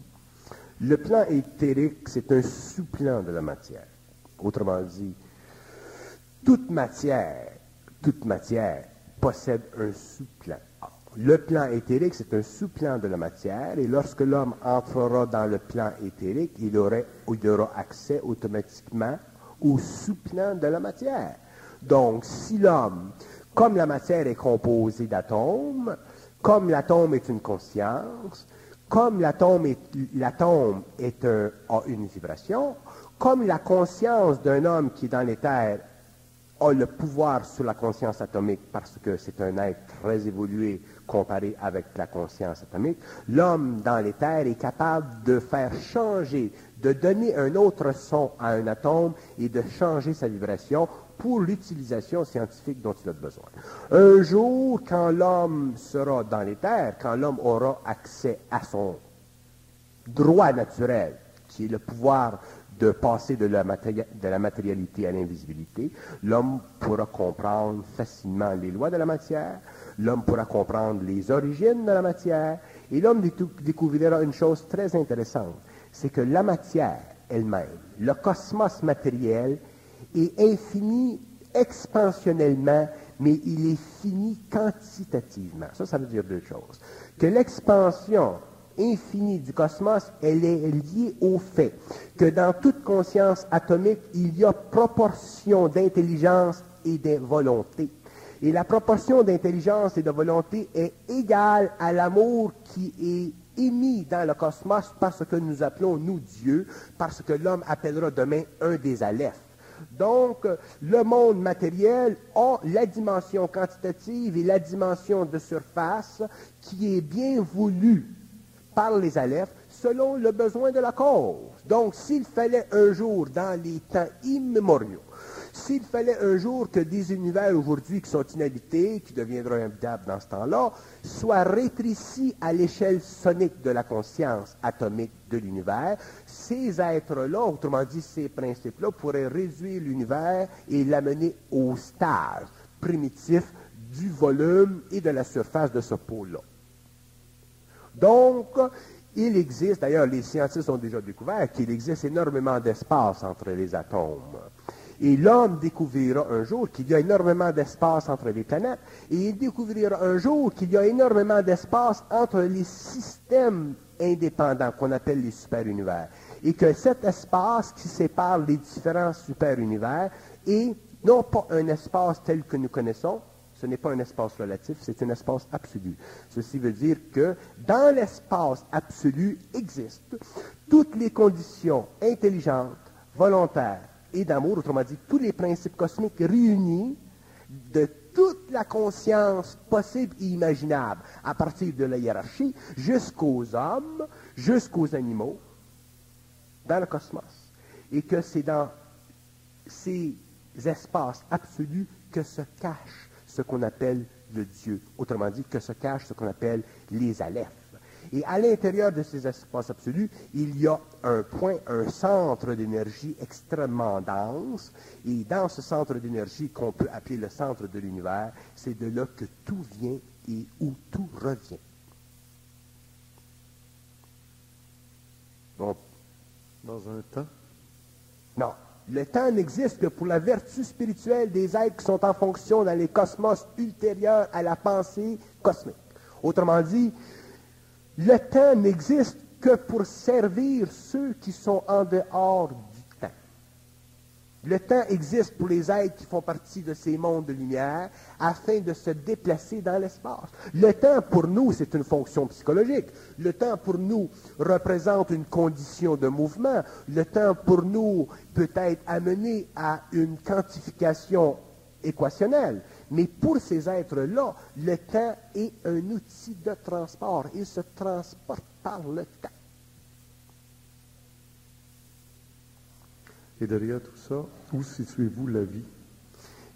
Le plan éthérique, c'est un sous-plan de la matière. Autrement dit, toute matière, toute matière possède un sous-plan. Le plan éthérique, c'est un sous-plan de la matière, et lorsque l'homme entrera dans le plan éthérique, il, aurait, il aura accès automatiquement au sous-plan de la matière. Donc, si l'homme, comme la matière est composée d'atomes, comme l'atome est une conscience, comme l'atome est, un, a une vibration, comme la conscience d'un homme qui est dans l'éther a le pouvoir sur la conscience atomique parce que c'est un être très évolué comparé avec la conscience atomique, l'homme dans l'éther est capable de faire changer, de donner un autre son à un atome et de changer sa vibration pour l'utilisation scientifique dont il a besoin. Un jour, quand l'homme sera dans l'éther, quand l'homme aura accès à son droit naturel, qui est le pouvoir de passer de la, matérialité à l'invisibilité, l'homme pourra comprendre facilement les lois de la matière, l'homme pourra comprendre les origines de la matière, et l'homme découvrira une chose très intéressante, c'est que la matière elle-même, le cosmos matériel, est infini expansionnellement, mais il est fini quantitativement. Ça, ça veut dire deux choses. Que l'expansion infinie du cosmos, elle est liée au fait que dans toute conscience atomique, il y a proportion d'intelligence et de volonté. Et la proportion d'intelligence et de volonté est égale à l'amour qui est émis dans le cosmos parce que nous appelons nous Dieu, parce que l'homme appellera demain un des Alephes. Donc, le monde matériel a la dimension quantitative et la dimension de surface qui est bien voulue par les Alephes selon le besoin de la cause. Donc, s'il fallait un jour, dans les temps immémoriaux, s'il fallait un jour que des univers aujourd'hui qui sont inhabités, qui deviendront habitables dans ce temps-là, soient rétrécis à l'échelle sonique de la conscience atomique de l'univers, ces êtres-là, autrement dit ces principes-là, pourraient réduire l'univers et l'amener au stade primitif du volume et de la surface de ce pôle-là. Donc, il existe, d'ailleurs les scientifiques ont déjà découvert qu'il existe énormément d'espace entre les atomes. Et l'homme découvrira un jour qu'il y a énormément d'espace entre les planètes, et il découvrira un jour qu'il y a énormément d'espace entre les systèmes indépendants qu'on appelle les super-univers. Et que cet espace qui sépare les différents super-univers est non pas un espace tel que nous connaissons, ce n'est pas un espace relatif, c'est un espace absolu. Ceci veut dire que dans l'espace absolu existent toutes les conditions intelligentes, volontaires, et d'amour, autrement dit, tous les principes cosmiques réunis de toute la conscience possible et imaginable, à partir de la hiérarchie jusqu'aux hommes, jusqu'aux animaux, dans le cosmos. Et que c'est dans ces espaces absolus que se cache ce qu'on appelle le Dieu. Autrement dit, que se cache ce qu'on appelle les alephes. Et à l'intérieur de ces espaces absolus, il y a un point, un centre d'énergie extrêmement dense. Et dans ce centre d'énergie qu'on peut appeler le centre de l'univers, c'est de là que tout vient et où tout revient. Bon, dans un temps? Non. Le temps n'existe que pour la vertu spirituelle des êtres qui sont en fonction dans les cosmos ultérieurs à la pensée cosmique. Autrement dit, le temps n'existe que pour servir ceux qui sont en dehors. Le temps existe pour les êtres qui font partie de ces mondes de lumière afin de se déplacer dans l'espace. Le temps pour nous, c'est une fonction psychologique. Le temps pour nous représente une condition de mouvement. Le temps pour nous peut être amené à une quantification équationnelle. Mais pour ces êtres-là, le temps est un outil de transport. Il se transporte par le temps. Et derrière tout ça, où situez-vous la vie?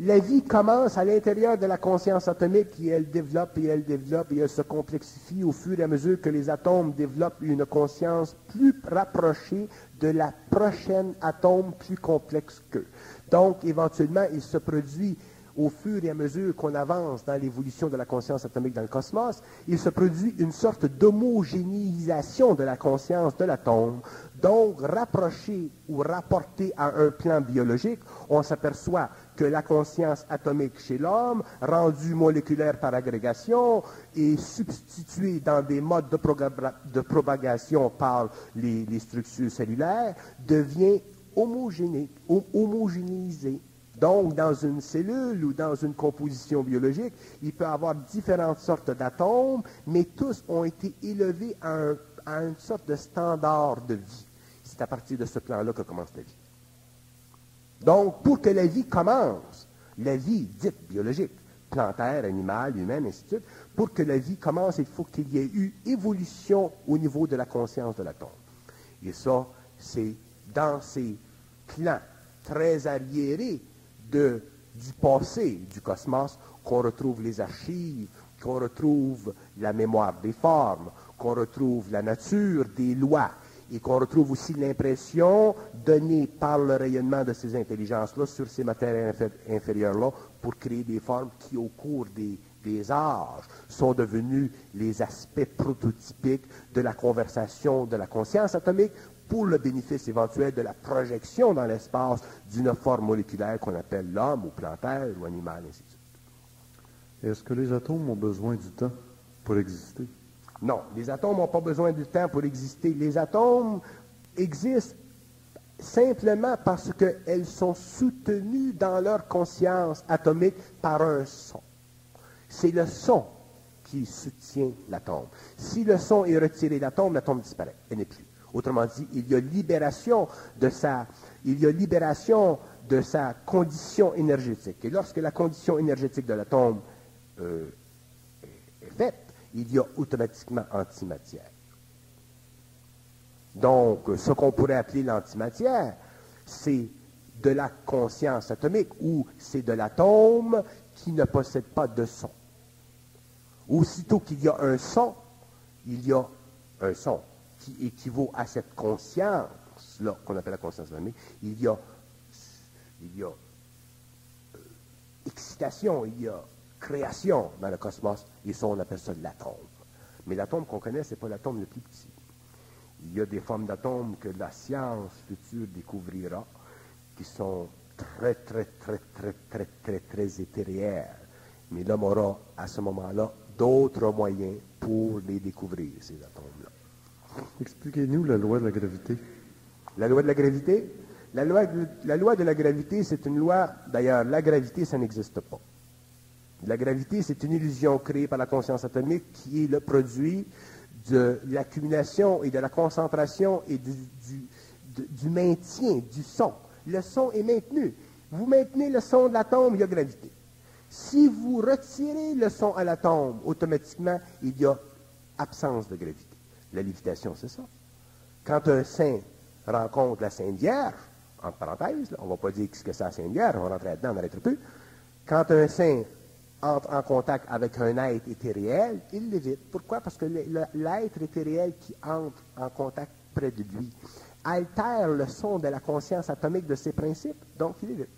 La vie commence à l'intérieur de la conscience atomique et elle développe et elle développe et elle se complexifie au fur et à mesure que les atomes développent une conscience plus rapprochée de la prochaine atome plus complexe qu'eux. Donc, éventuellement, il se produit au fur et à mesure qu'on avance dans l'évolution de la conscience atomique dans le cosmos, il se produit une sorte d'homogénéisation de la conscience de l'atome. Donc, rapproché ou rapporté à un plan biologique, on s'aperçoit que la conscience atomique chez l'homme, rendue moléculaire par agrégation et substituée dans des modes de, propagation par les, structures cellulaires, devient homogénéisée. Donc, dans une cellule ou dans une composition biologique, il peut y avoir différentes sortes d'atomes, mais tous ont été élevés à, une sorte de standard de vie. C'est à partir de ce plan-là que commence la vie. Donc, pour que la vie commence, la vie dite biologique, plantaire, animale, humaine, ainsi de suite, pour que la vie commence, il faut qu'il y ait eu évolution au niveau de la conscience de l'atome. Et ça, c'est dans ces plans très arriérés de, du passé du cosmos qu'on retrouve les archives, qu'on retrouve la mémoire des formes, qu'on retrouve la nature des lois et qu'on retrouve aussi l'impression donnée par le rayonnement de ces intelligences-là sur ces matières inférieures-là pour créer des formes qui, au cours des, des âges, sont devenues les aspects prototypiques de la conversation de la conscience atomique pour le bénéfice éventuel de la projection dans l'espace d'une forme moléculaire qu'on appelle l'homme ou plantaire ou animal, ainsi de suite. Est-ce que les atomes ont besoin du temps pour exister? Non, les atomes n'ont pas besoin du temps pour exister. Les atomes existent simplement parce qu'elles sont soutenues dans leur conscience atomique par un son. C'est le son qui soutient l'atome. Si le son est retiré de l'atome, l'atome disparaît. Elle n'est plus. Autrement dit, il y a libération de sa, il y a libération de sa condition énergétique. Et lorsque la condition énergétique de l'atome euh, est faite, il y a automatiquement antimatière. Donc, ce qu'on pourrait appeler l'antimatière, c'est de la conscience atomique ou c'est de l'atome qui ne possède pas de son. Aussitôt qu'il y a un son, il y a un son qui équivaut à cette conscience-là, qu'on appelle la conscience atomique, il y a, il y a euh, excitation, il y a création dans le cosmos, et ça, on appelle ça l'atome. Mais l'atome qu'on connaît, ce n'est pas l'atome le plus petit. Il y a des formes d'atomes que la science future découvrira, qui sont très, très, très, très, très, très, très éthérières. Mais l'homme aura, à ce moment-là, d'autres moyens pour les découvrir, ces atomes-là. Expliquez-nous la loi de la gravité. La loi de la gravité? La loi, la loi de la gravité, c'est une loi, d'ailleurs, la gravité, ça n'existe pas. La gravité, c'est une illusion créée par la conscience atomique qui est le produit de l'accumulation et de la concentration et du, maintien du son. Le son est maintenu. Vous maintenez le son de l'atome, il y a gravité. Si vous retirez le son à l'atome, automatiquement, il y a absence de gravité. La lévitation, c'est ça. Quand un saint rencontre la Sainte Vierge, entre parenthèses, on ne va pas dire ce que c'est la Sainte Vierge, on va rentrer là-dedans, on n'arrêtera plus. Quand un saint entre en contact avec un être étériel, il l'évite. Pourquoi? Parce que l'être étériel qui entre en contact près de lui altère le son de la conscience atomique de ses principes, donc il évite.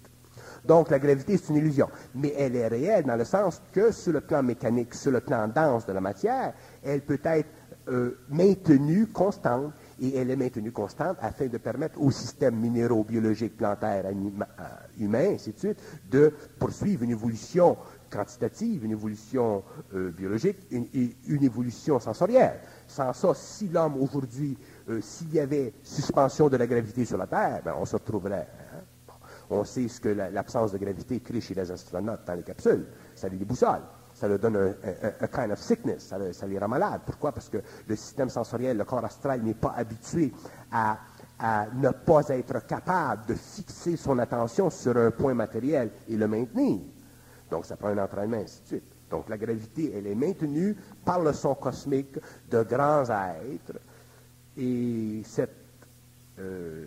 Donc la gravité, c'est une illusion. Mais elle est réelle dans le sens que sur le plan mécanique, sur le plan dense de la matière, elle peut être euh, maintenue constante. Et elle est maintenue constante afin de permettre au système minéraux, biologique, plantaire, euh, humain, ainsi de suite, de poursuivre une évolution quantitative, une évolution euh, biologique et une, évolution sensorielle. Sans ça, si l'homme aujourd'hui, s'il y avait suspension de la gravité sur la Terre, ben, on se retrouverait. Hein. On sait ce que l'absence de gravité crée chez les astronautes dans les capsules. Ça les déboussole ça leur donne un, kind of sickness, ça, les rend malades. Pourquoi? Parce que le système sensoriel, le corps astral n'est pas habitué à, ne pas être capable de fixer son attention sur un point matériel et le maintenir. Donc, ça prend un entraînement, ainsi de suite. Donc, la gravité, elle est maintenue par le son cosmique de grands êtres et cette, euh,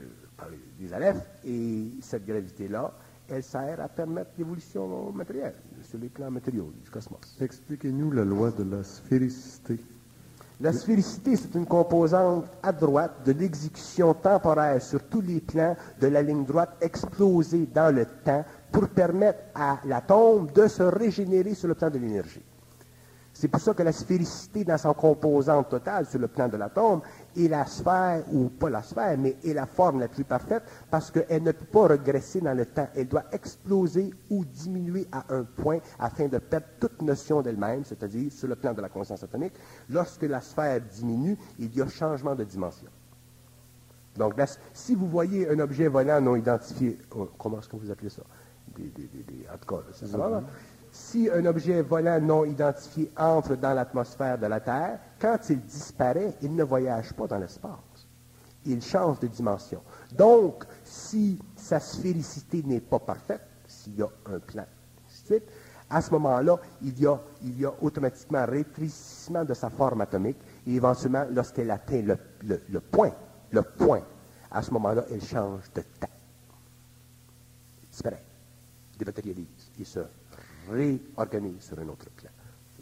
et cette gravité-là, elle sert à permettre l'évolution matérielle sur du cosmos. Expliquez-nous la loi de la sphéricité. La sphéricité, c'est une composante à droite de l'exécution temporaire sur tous les plans de la ligne droite explosée dans le temps pour permettre à l'atome de se régénérer sur le plan de l'énergie. C'est pour ça que la sphéricité dans son composante totale sur le plan de l'atome est la sphère, ou pas la sphère, mais est la forme la plus parfaite parce qu'elle ne peut pas regresser dans le temps. Elle doit exploser ou diminuer à un point afin de perdre toute notion d'elle-même, c'est-à-dire sur le plan de la conscience atomique. Lorsque la sphère diminue, il y a changement de dimension. Donc, si vous voyez un objet volant non identifié, oh, comment est-ce que vous appelez ça? Des, des, des, des, en tout cas, c'est ça. Si un objet volant non identifié entre dans l'atmosphère de la Terre, quand il disparaît, il ne voyage pas dans l'espace. Il change de dimension. Donc, si sa sphéricité n'est pas parfaite, s'il y a un plan, à ce moment-là, il y, a, il automatiquement un rétrécissement de sa forme atomique et éventuellement, lorsqu'elle atteint le, point, le point, à ce moment-là, elle change de temps. Elle disparaît, dématérialise et se réorganise sur un autre plan.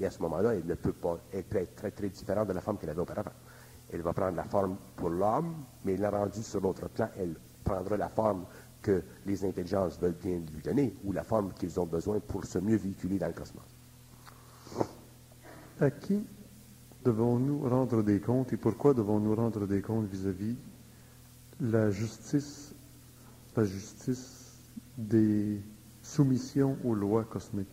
Et à ce moment-là, elle ne peut pas, être très, très différente de la forme qu'elle avait auparavant. Elle va prendre la forme pour l'homme, mais la rendue sur l'autre plan, elle prendra la forme que les intelligences veulent bien lui donner, ou la forme qu'ils ont besoin pour se mieux véhiculer dans le cosmos. À qui devons-nous rendre des comptes et pourquoi devons-nous rendre des comptes vis-à-vis la justice, la justice des soumissions aux lois cosmiques?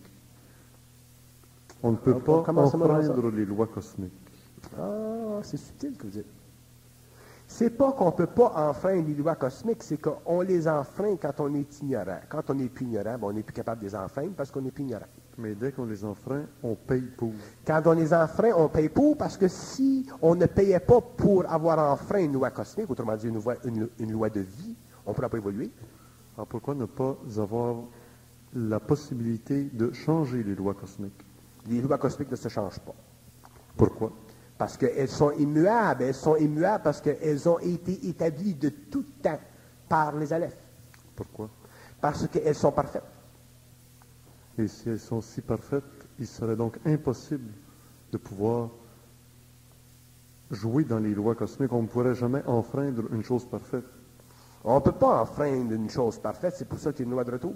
On ne peut On- pas enfreindre les lois cosmiques. Ah, c'est subtil que vous dites. C'est pas qu'on ne peut pas enfreindre les lois cosmiques, c'est qu'on les enfreint quand on est ignorant. Quand on n'est plus ignorant, ben, on n'est plus capable de les enfreindre parce qu'on n'est plus ignorant. Mais dès qu'on les enfreint, on paye pour. Quand on les enfreint, on paye pour parce que si on ne payait pas pour avoir enfreint une loi cosmique, autrement dit une loi, une- une loi de vie, on ne pourra pas évoluer. Alors pourquoi ne pas avoir la possibilité de changer les lois cosmiques? Les lois cosmiques ne se changent pas. Pourquoi? Parce qu'elles sont immuables. Elles sont immuables parce qu'elles ont été établies de tout temps par les Aleph. Pourquoi? Parce qu'elles sont parfaites. Et si elles sont si parfaites, il serait donc impossible de pouvoir jouer dans les lois cosmiques. On ne pourrait jamais enfreindre une chose parfaite. On ne peut pas enfreindre une chose parfaite, c'est pour ça qu'il y a une loi de retour.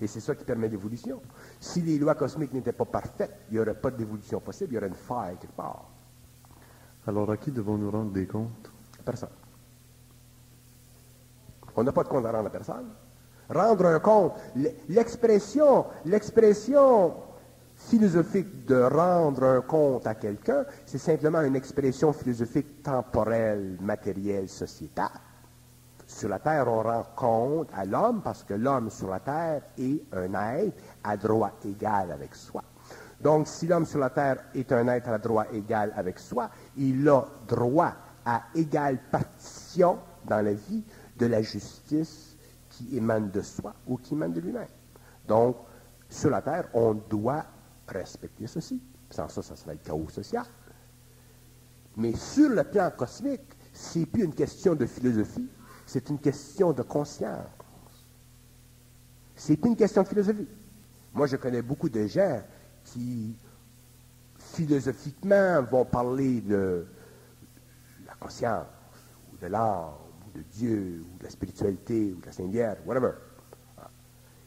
Et c'est ça qui permet l'évolution. Si les lois cosmiques n'étaient pas parfaites, il n'y aurait pas d'évolution possible, il y aurait une faille quelque part. Alors à qui devons-nous rendre des comptes? Personne. On n'a pas de compte à rendre à personne. Rendre un compte, l'expression, l'expression philosophique de rendre un compte à quelqu'un, c'est simplement une expression philosophique temporelle, matérielle, sociétale. Sur la terre, on rend compte à l'homme parce que l'homme sur la terre est un être à droit égal avec soi. Donc, si l'homme sur la terre est un être à droit égal avec soi, il a droit à égale partition dans la vie de la justice qui émane de soi ou qui émane de lui-même. Donc, sur la terre, on doit respecter ceci. Sans ça, ça serait le chaos social. Mais sur le plan cosmique, c'est plus une question de philosophie, c'est une question de conscience. C'est une question de philosophie. Moi, je connais beaucoup de gens qui, philosophiquement, vont parler de la conscience, ou de l'âme, ou de Dieu, ou de la spiritualité, ou de la Sainte Vierge, whatever.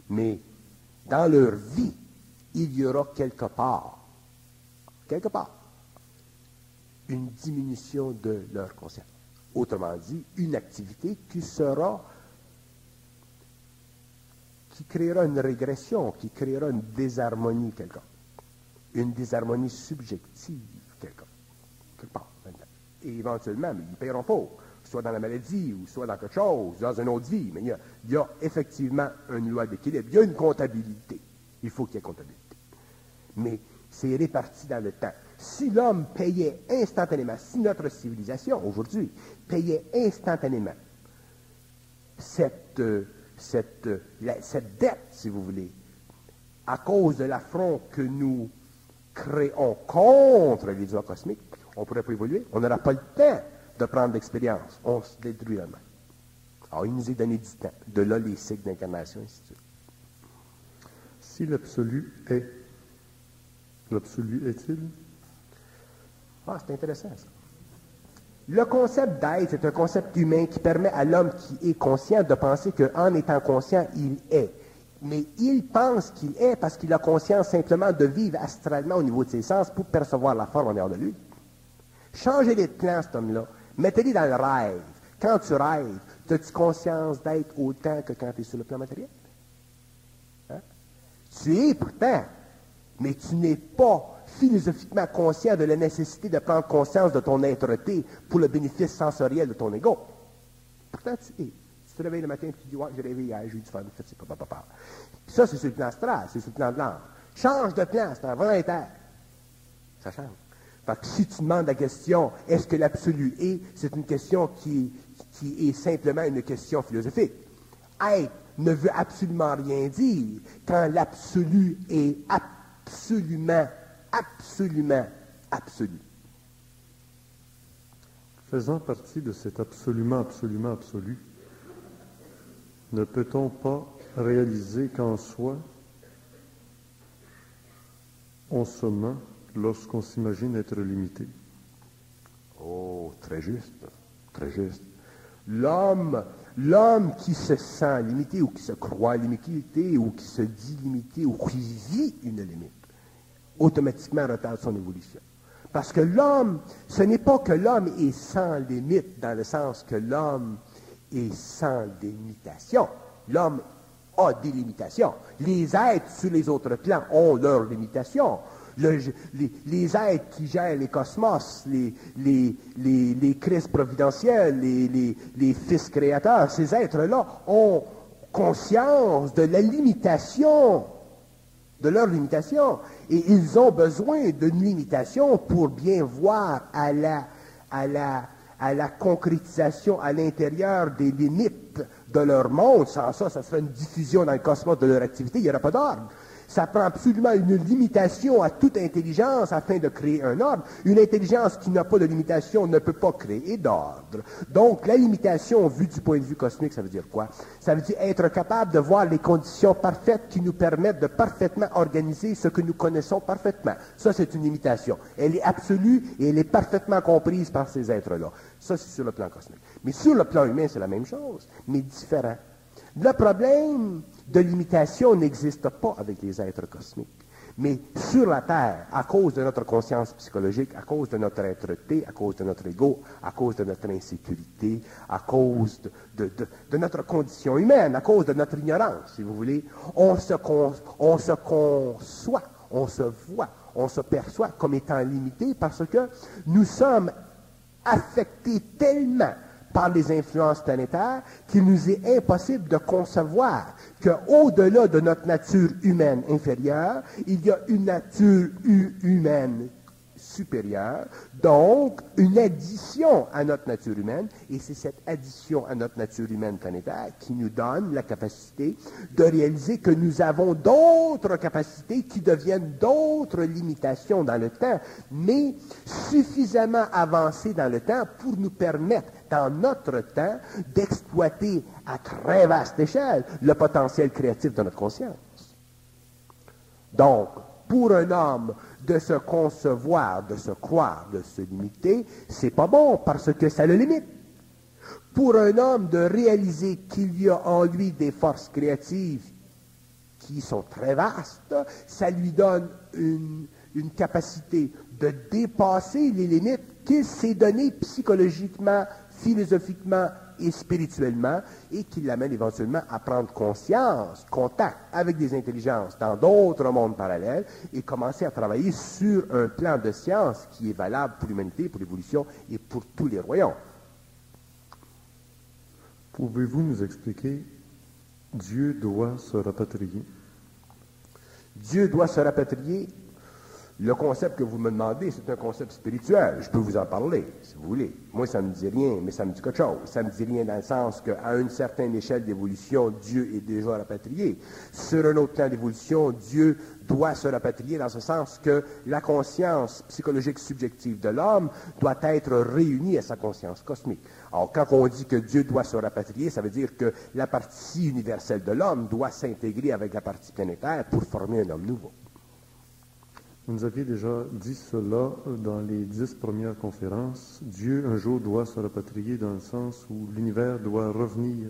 Mais dans leur vie, il y aura quelque part, quelque part, une diminution de leur conscience. Autrement dit, une activité qui sera, qui créera une régression, qui créera une désharmonie part. Une désharmonie subjective quelque, quelque part. Et éventuellement, mais ils paieront pas, soit dans la maladie, ou soit dans quelque chose, dans une autre vie. Mais il y a, il y a effectivement une loi d'équilibre. Il y a une comptabilité. Il faut qu'il y ait comptabilité mais c'est réparti dans le temps. Si l'homme payait instantanément, si notre civilisation aujourd'hui payait instantanément cette, euh, cette, euh, cette dette, si vous voulez, à cause de l'affront que nous créons contre les lois cosmiques, on ne pourrait pas évoluer. On n'aura pas le temps de prendre l'expérience. On se détruit la main. Alors, il nous est donné du temps. De là, les cycles d'incarnation, ainsi de suite. Si l'absolu est, l'absolu est-il? Ah, c'est intéressant, ça. Le concept d'être est un concept humain qui permet à l'homme qui est conscient de penser qu'en étant conscient, il est. Mais il pense qu'il est parce qu'il a conscience simplement de vivre astralement au niveau de ses sens pour percevoir la forme en dehors de lui. Changez les plans, cet homme-là. Mettez-les dans le rêve. Quand tu rêves, as-tu conscience d'être autant que quand tu es sur le plan matériel? Hein? Tu es pourtant, mais tu n'es pas philosophiquement conscient de la nécessité de prendre conscience de ton être-té pour le bénéfice sensoriel de ton ego. Pourtant, tu es. Tu te réveilles le matin et tu dis, ouais, j'ai rêvé hier, j'ai eu du fun, c'est pas, pas, Ça, c'est sur le plan astral, c'est sur le plan de l'âme. Change de plan, c'est un volontaire. Ça change. Fait que si tu demandes la question, est-ce que l'absolu est, c'est une question qui, qui est simplement une question philosophique. Être ne veut absolument rien dire quand l'absolu est absolument absolument absolu. Faisant partie de cet absolument, absolument absolu, ne peut-on pas réaliser qu'en soi, on se ment lorsqu'on s'imagine être limité? Oh, très juste, très juste. L'homme, l'homme qui se sent limité ou qui se croit limité ou qui se dit limité ou qui vit une limite, automatiquement retarde son évolution. Parce que l'homme, ce n'est pas que l'homme est sans limite dans le sens que l'homme est sans limitation. L'homme a des limitations. Les êtres sur les autres plans ont leurs limitations. Les, êtres qui gèrent les cosmos, les, les, les crises providentielles, les, fils créateurs, ces êtres-là ont conscience de la limitation de leurs limitations. Et ils ont besoin d'une limitation pour bien voir à la, à la, à la concrétisation à l'intérieur des limites de leur monde. Sans ça, ça serait une diffusion dans le cosmos de leur activité. Il n'y aura pas d'ordre. Ça prend absolument une limitation à toute intelligence afin de créer un ordre. Une intelligence qui n'a pas de limitation ne peut pas créer d'ordre. Donc, la limitation, vue du point de vue cosmique, ça veut dire quoi? Ça veut dire être capable de voir les conditions parfaites qui nous permettent de parfaitement organiser ce que nous connaissons parfaitement. Ça, c'est une limitation. Elle est absolue et elle est parfaitement comprise par ces êtres-là. Ça, c'est sur le plan cosmique. Mais sur le plan humain, c'est la même chose, mais différent. Le problème de limitation n'existe pas avec les êtres cosmiques. Mais sur la Terre, à cause de notre conscience psychologique, à cause de notre être-té, à cause de notre ego, à cause de notre insécurité, à cause de, notre condition humaine, à cause de notre ignorance, si vous voulez, on se, on se conçoit, on se voit, on se perçoit comme étant limité parce que nous sommes affectés tellement par les influences planétaires qu'il nous est impossible de concevoir qu'au-delà de notre nature humaine inférieure, il y a une nature humaine supérieure, donc une addition à notre nature humaine, et c'est cette addition à notre nature humaine planétaire qui nous donne la capacité de réaliser que nous avons d'autres capacités qui deviennent d'autres limitations dans le temps, mais suffisamment avancées dans le temps pour nous permettre, dans notre temps, d'exploiter à très vaste échelle le potentiel créatif de notre conscience. Donc, pour un homme de se concevoir, de se croire, de se limiter, c'est pas bon parce que ça le limite. Pour un homme de réaliser qu'il y a en lui des forces créatives qui sont très vastes, ça lui donne une, une capacité de dépasser les limites qu'il s'est données psychologiquement, philosophiquement et spirituellement, et qui l'amène éventuellement à prendre conscience, contact avec des intelligences dans d'autres mondes parallèles, et commencer à travailler sur un plan de science qui est valable pour l'humanité, pour l'évolution et pour tous les royaumes. Pouvez-vous nous expliquer Dieu doit se rapatrier? Dieu doit se rapatrier Le concept que vous me demandez, c'est un concept spirituel. Je peux vous en parler, si vous voulez. Moi, ça ne me dit rien, mais ça me dit quelque chose. Ça ne me dit rien dans le sens qu'à une certaine échelle d'évolution, Dieu est déjà rapatrié. Sur un autre plan d'évolution, Dieu doit se rapatrier dans ce sens que la conscience psychologique subjective de l'homme doit être réunie à sa conscience cosmique. Alors, quand on dit que Dieu doit se rapatrier, ça veut dire que la partie universelle de l'homme doit s'intégrer avec la partie planétaire pour former un homme nouveau. Vous nous aviez déjà dit cela dans les dix premières conférences. Dieu un jour doit se rapatrier dans le sens où l'univers doit revenir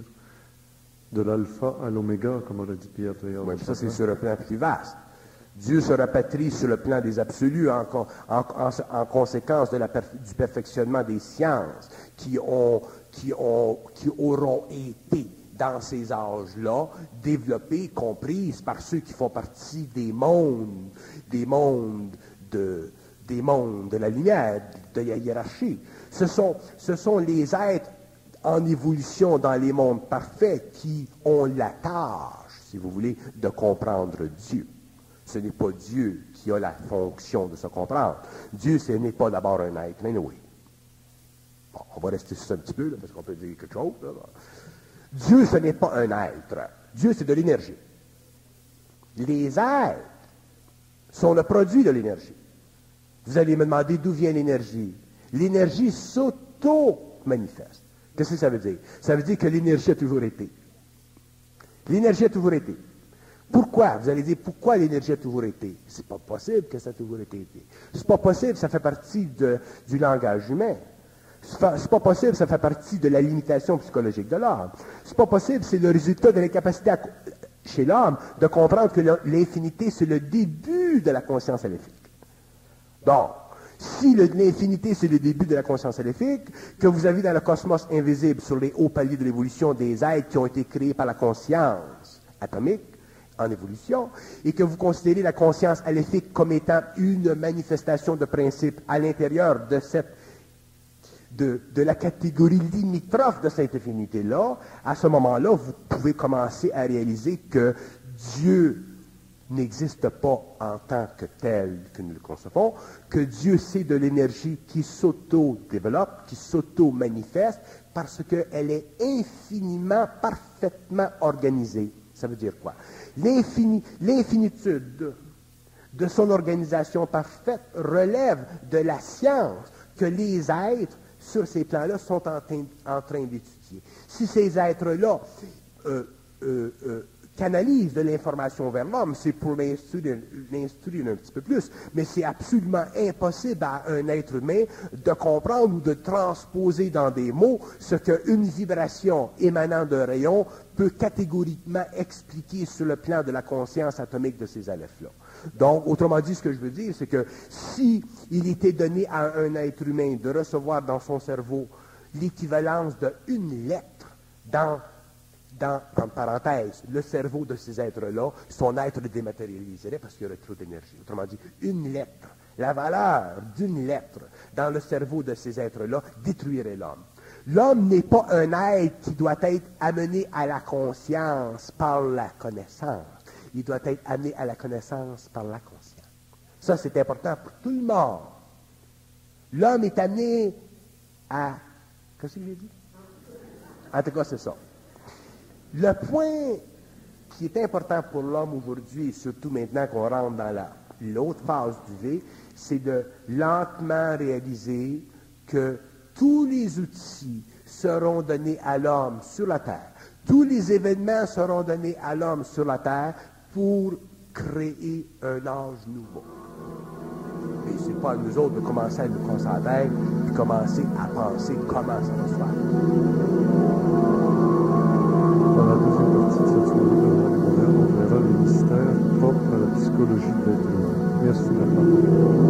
de l'alpha à l'oméga, comme aurait dit Pierre Théard. Oui, ça c'est sur un plan plus vaste. Dieu se rapatrie sur le plan des absolus en, conséquence la du perfectionnement des sciences qui, ont, qui, ont, qui auront été dans ces âges-là, développées, comprises par ceux qui font partie des mondes, des mondes de, des mondes de la lumière, de la hiérarchie. Ce sont, ce sont les êtres en évolution dans les mondes parfaits qui ont la tâche, si vous voulez, de comprendre Dieu. Ce n'est pas Dieu qui a la fonction de se comprendre. Dieu, ce n'est pas d'abord un être, mais oui. Bon, on va rester sur ça un petit peu, parce qu'on peut dire quelque chose. Dieu, ce n'est pas un être. Dieu, c'est de l'énergie. Les êtres sont le produit de l'énergie. Vous allez me demander d'où vient l'énergie. L'énergie s'auto-manifeste. Qu'est-ce que ça veut dire? Ça veut dire que l'énergie a toujours été. L'énergie a toujours été. Pourquoi? Vous allez dire, pourquoi l'énergie a toujours été? C'est pas possible que ça a toujours été. C'est pas possible, ça fait partie du langage humain. C'est pas possible, ça fait partie de la limitation psychologique de l'homme. C'est pas possible, c'est le résultat de l'incapacité chez l'homme de comprendre que l'infinité, c'est le début de la conscience éléphtique. Donc, si l'infinité, c'est le début de la conscience éléphtique, que vous avez dans le cosmos invisible, sur les hauts paliers de l'évolution, des êtres qui ont été créés par la conscience atomique, en évolution, et que vous considérez la conscience aléfique comme étant une manifestation de principe à l'intérieur de cette de, la catégorie limitrophe de cette infinité-là, à ce moment-là, vous pouvez commencer à réaliser que Dieu n'existe pas en tant que tel que nous le concevons, que Dieu c'est de l'énergie qui s'auto-développe, qui s'auto-manifeste, parce qu'elle est infiniment, parfaitement organisée. Ça veut dire quoi? L'infinitude de son organisation parfaite relève de la science que les êtres sur ces plans-là sont en, train, d'étudier. Si ces êtres-là euh, euh, euh, canalisent de l'information vers l'homme, c'est pour l'instruire un petit peu plus, mais c'est absolument impossible à un être humain de comprendre ou de transposer dans des mots ce qu'une vibration émanant d'un rayon peut catégoriquement expliquer sur le plan de la conscience atomique de ces alephes-là. Donc, autrement dit, ce que je veux dire, c'est que si il était donné à un être humain de recevoir dans son cerveau l'équivalence d'une lettre dans, dans, en parenthèse, le cerveau de ces êtres-là, son être dématérialiserait parce qu'il y aurait trop d'énergie. Autrement dit, une lettre, la valeur d'une lettre dans le cerveau de ces êtres-là détruirait l'homme. L'homme n'est pas un être qui doit être amené à la conscience par la connaissance il doit être amené à la connaissance par la conscience. Ça, c'est important pour tout le monde. L'homme est amené à... Qu'est-ce que j'ai dit? En tout cas, c'est ça. Le point qui est important pour l'homme aujourd'hui, surtout maintenant qu'on rentre dans l'autre phase du V, c'est de lentement réaliser que tous les outils seront donnés à l'homme sur la terre. Tous les événements seront donnés à l'homme sur la terre pour créer un âge nouveau. Et c'est pas à nous autres de commencer à nous concentrer et commencer à penser comment ça va se faire. Dans la deuxième partie de cette soirée de on verra les mystères propres à la psychologie de l'être humain. Merci de la.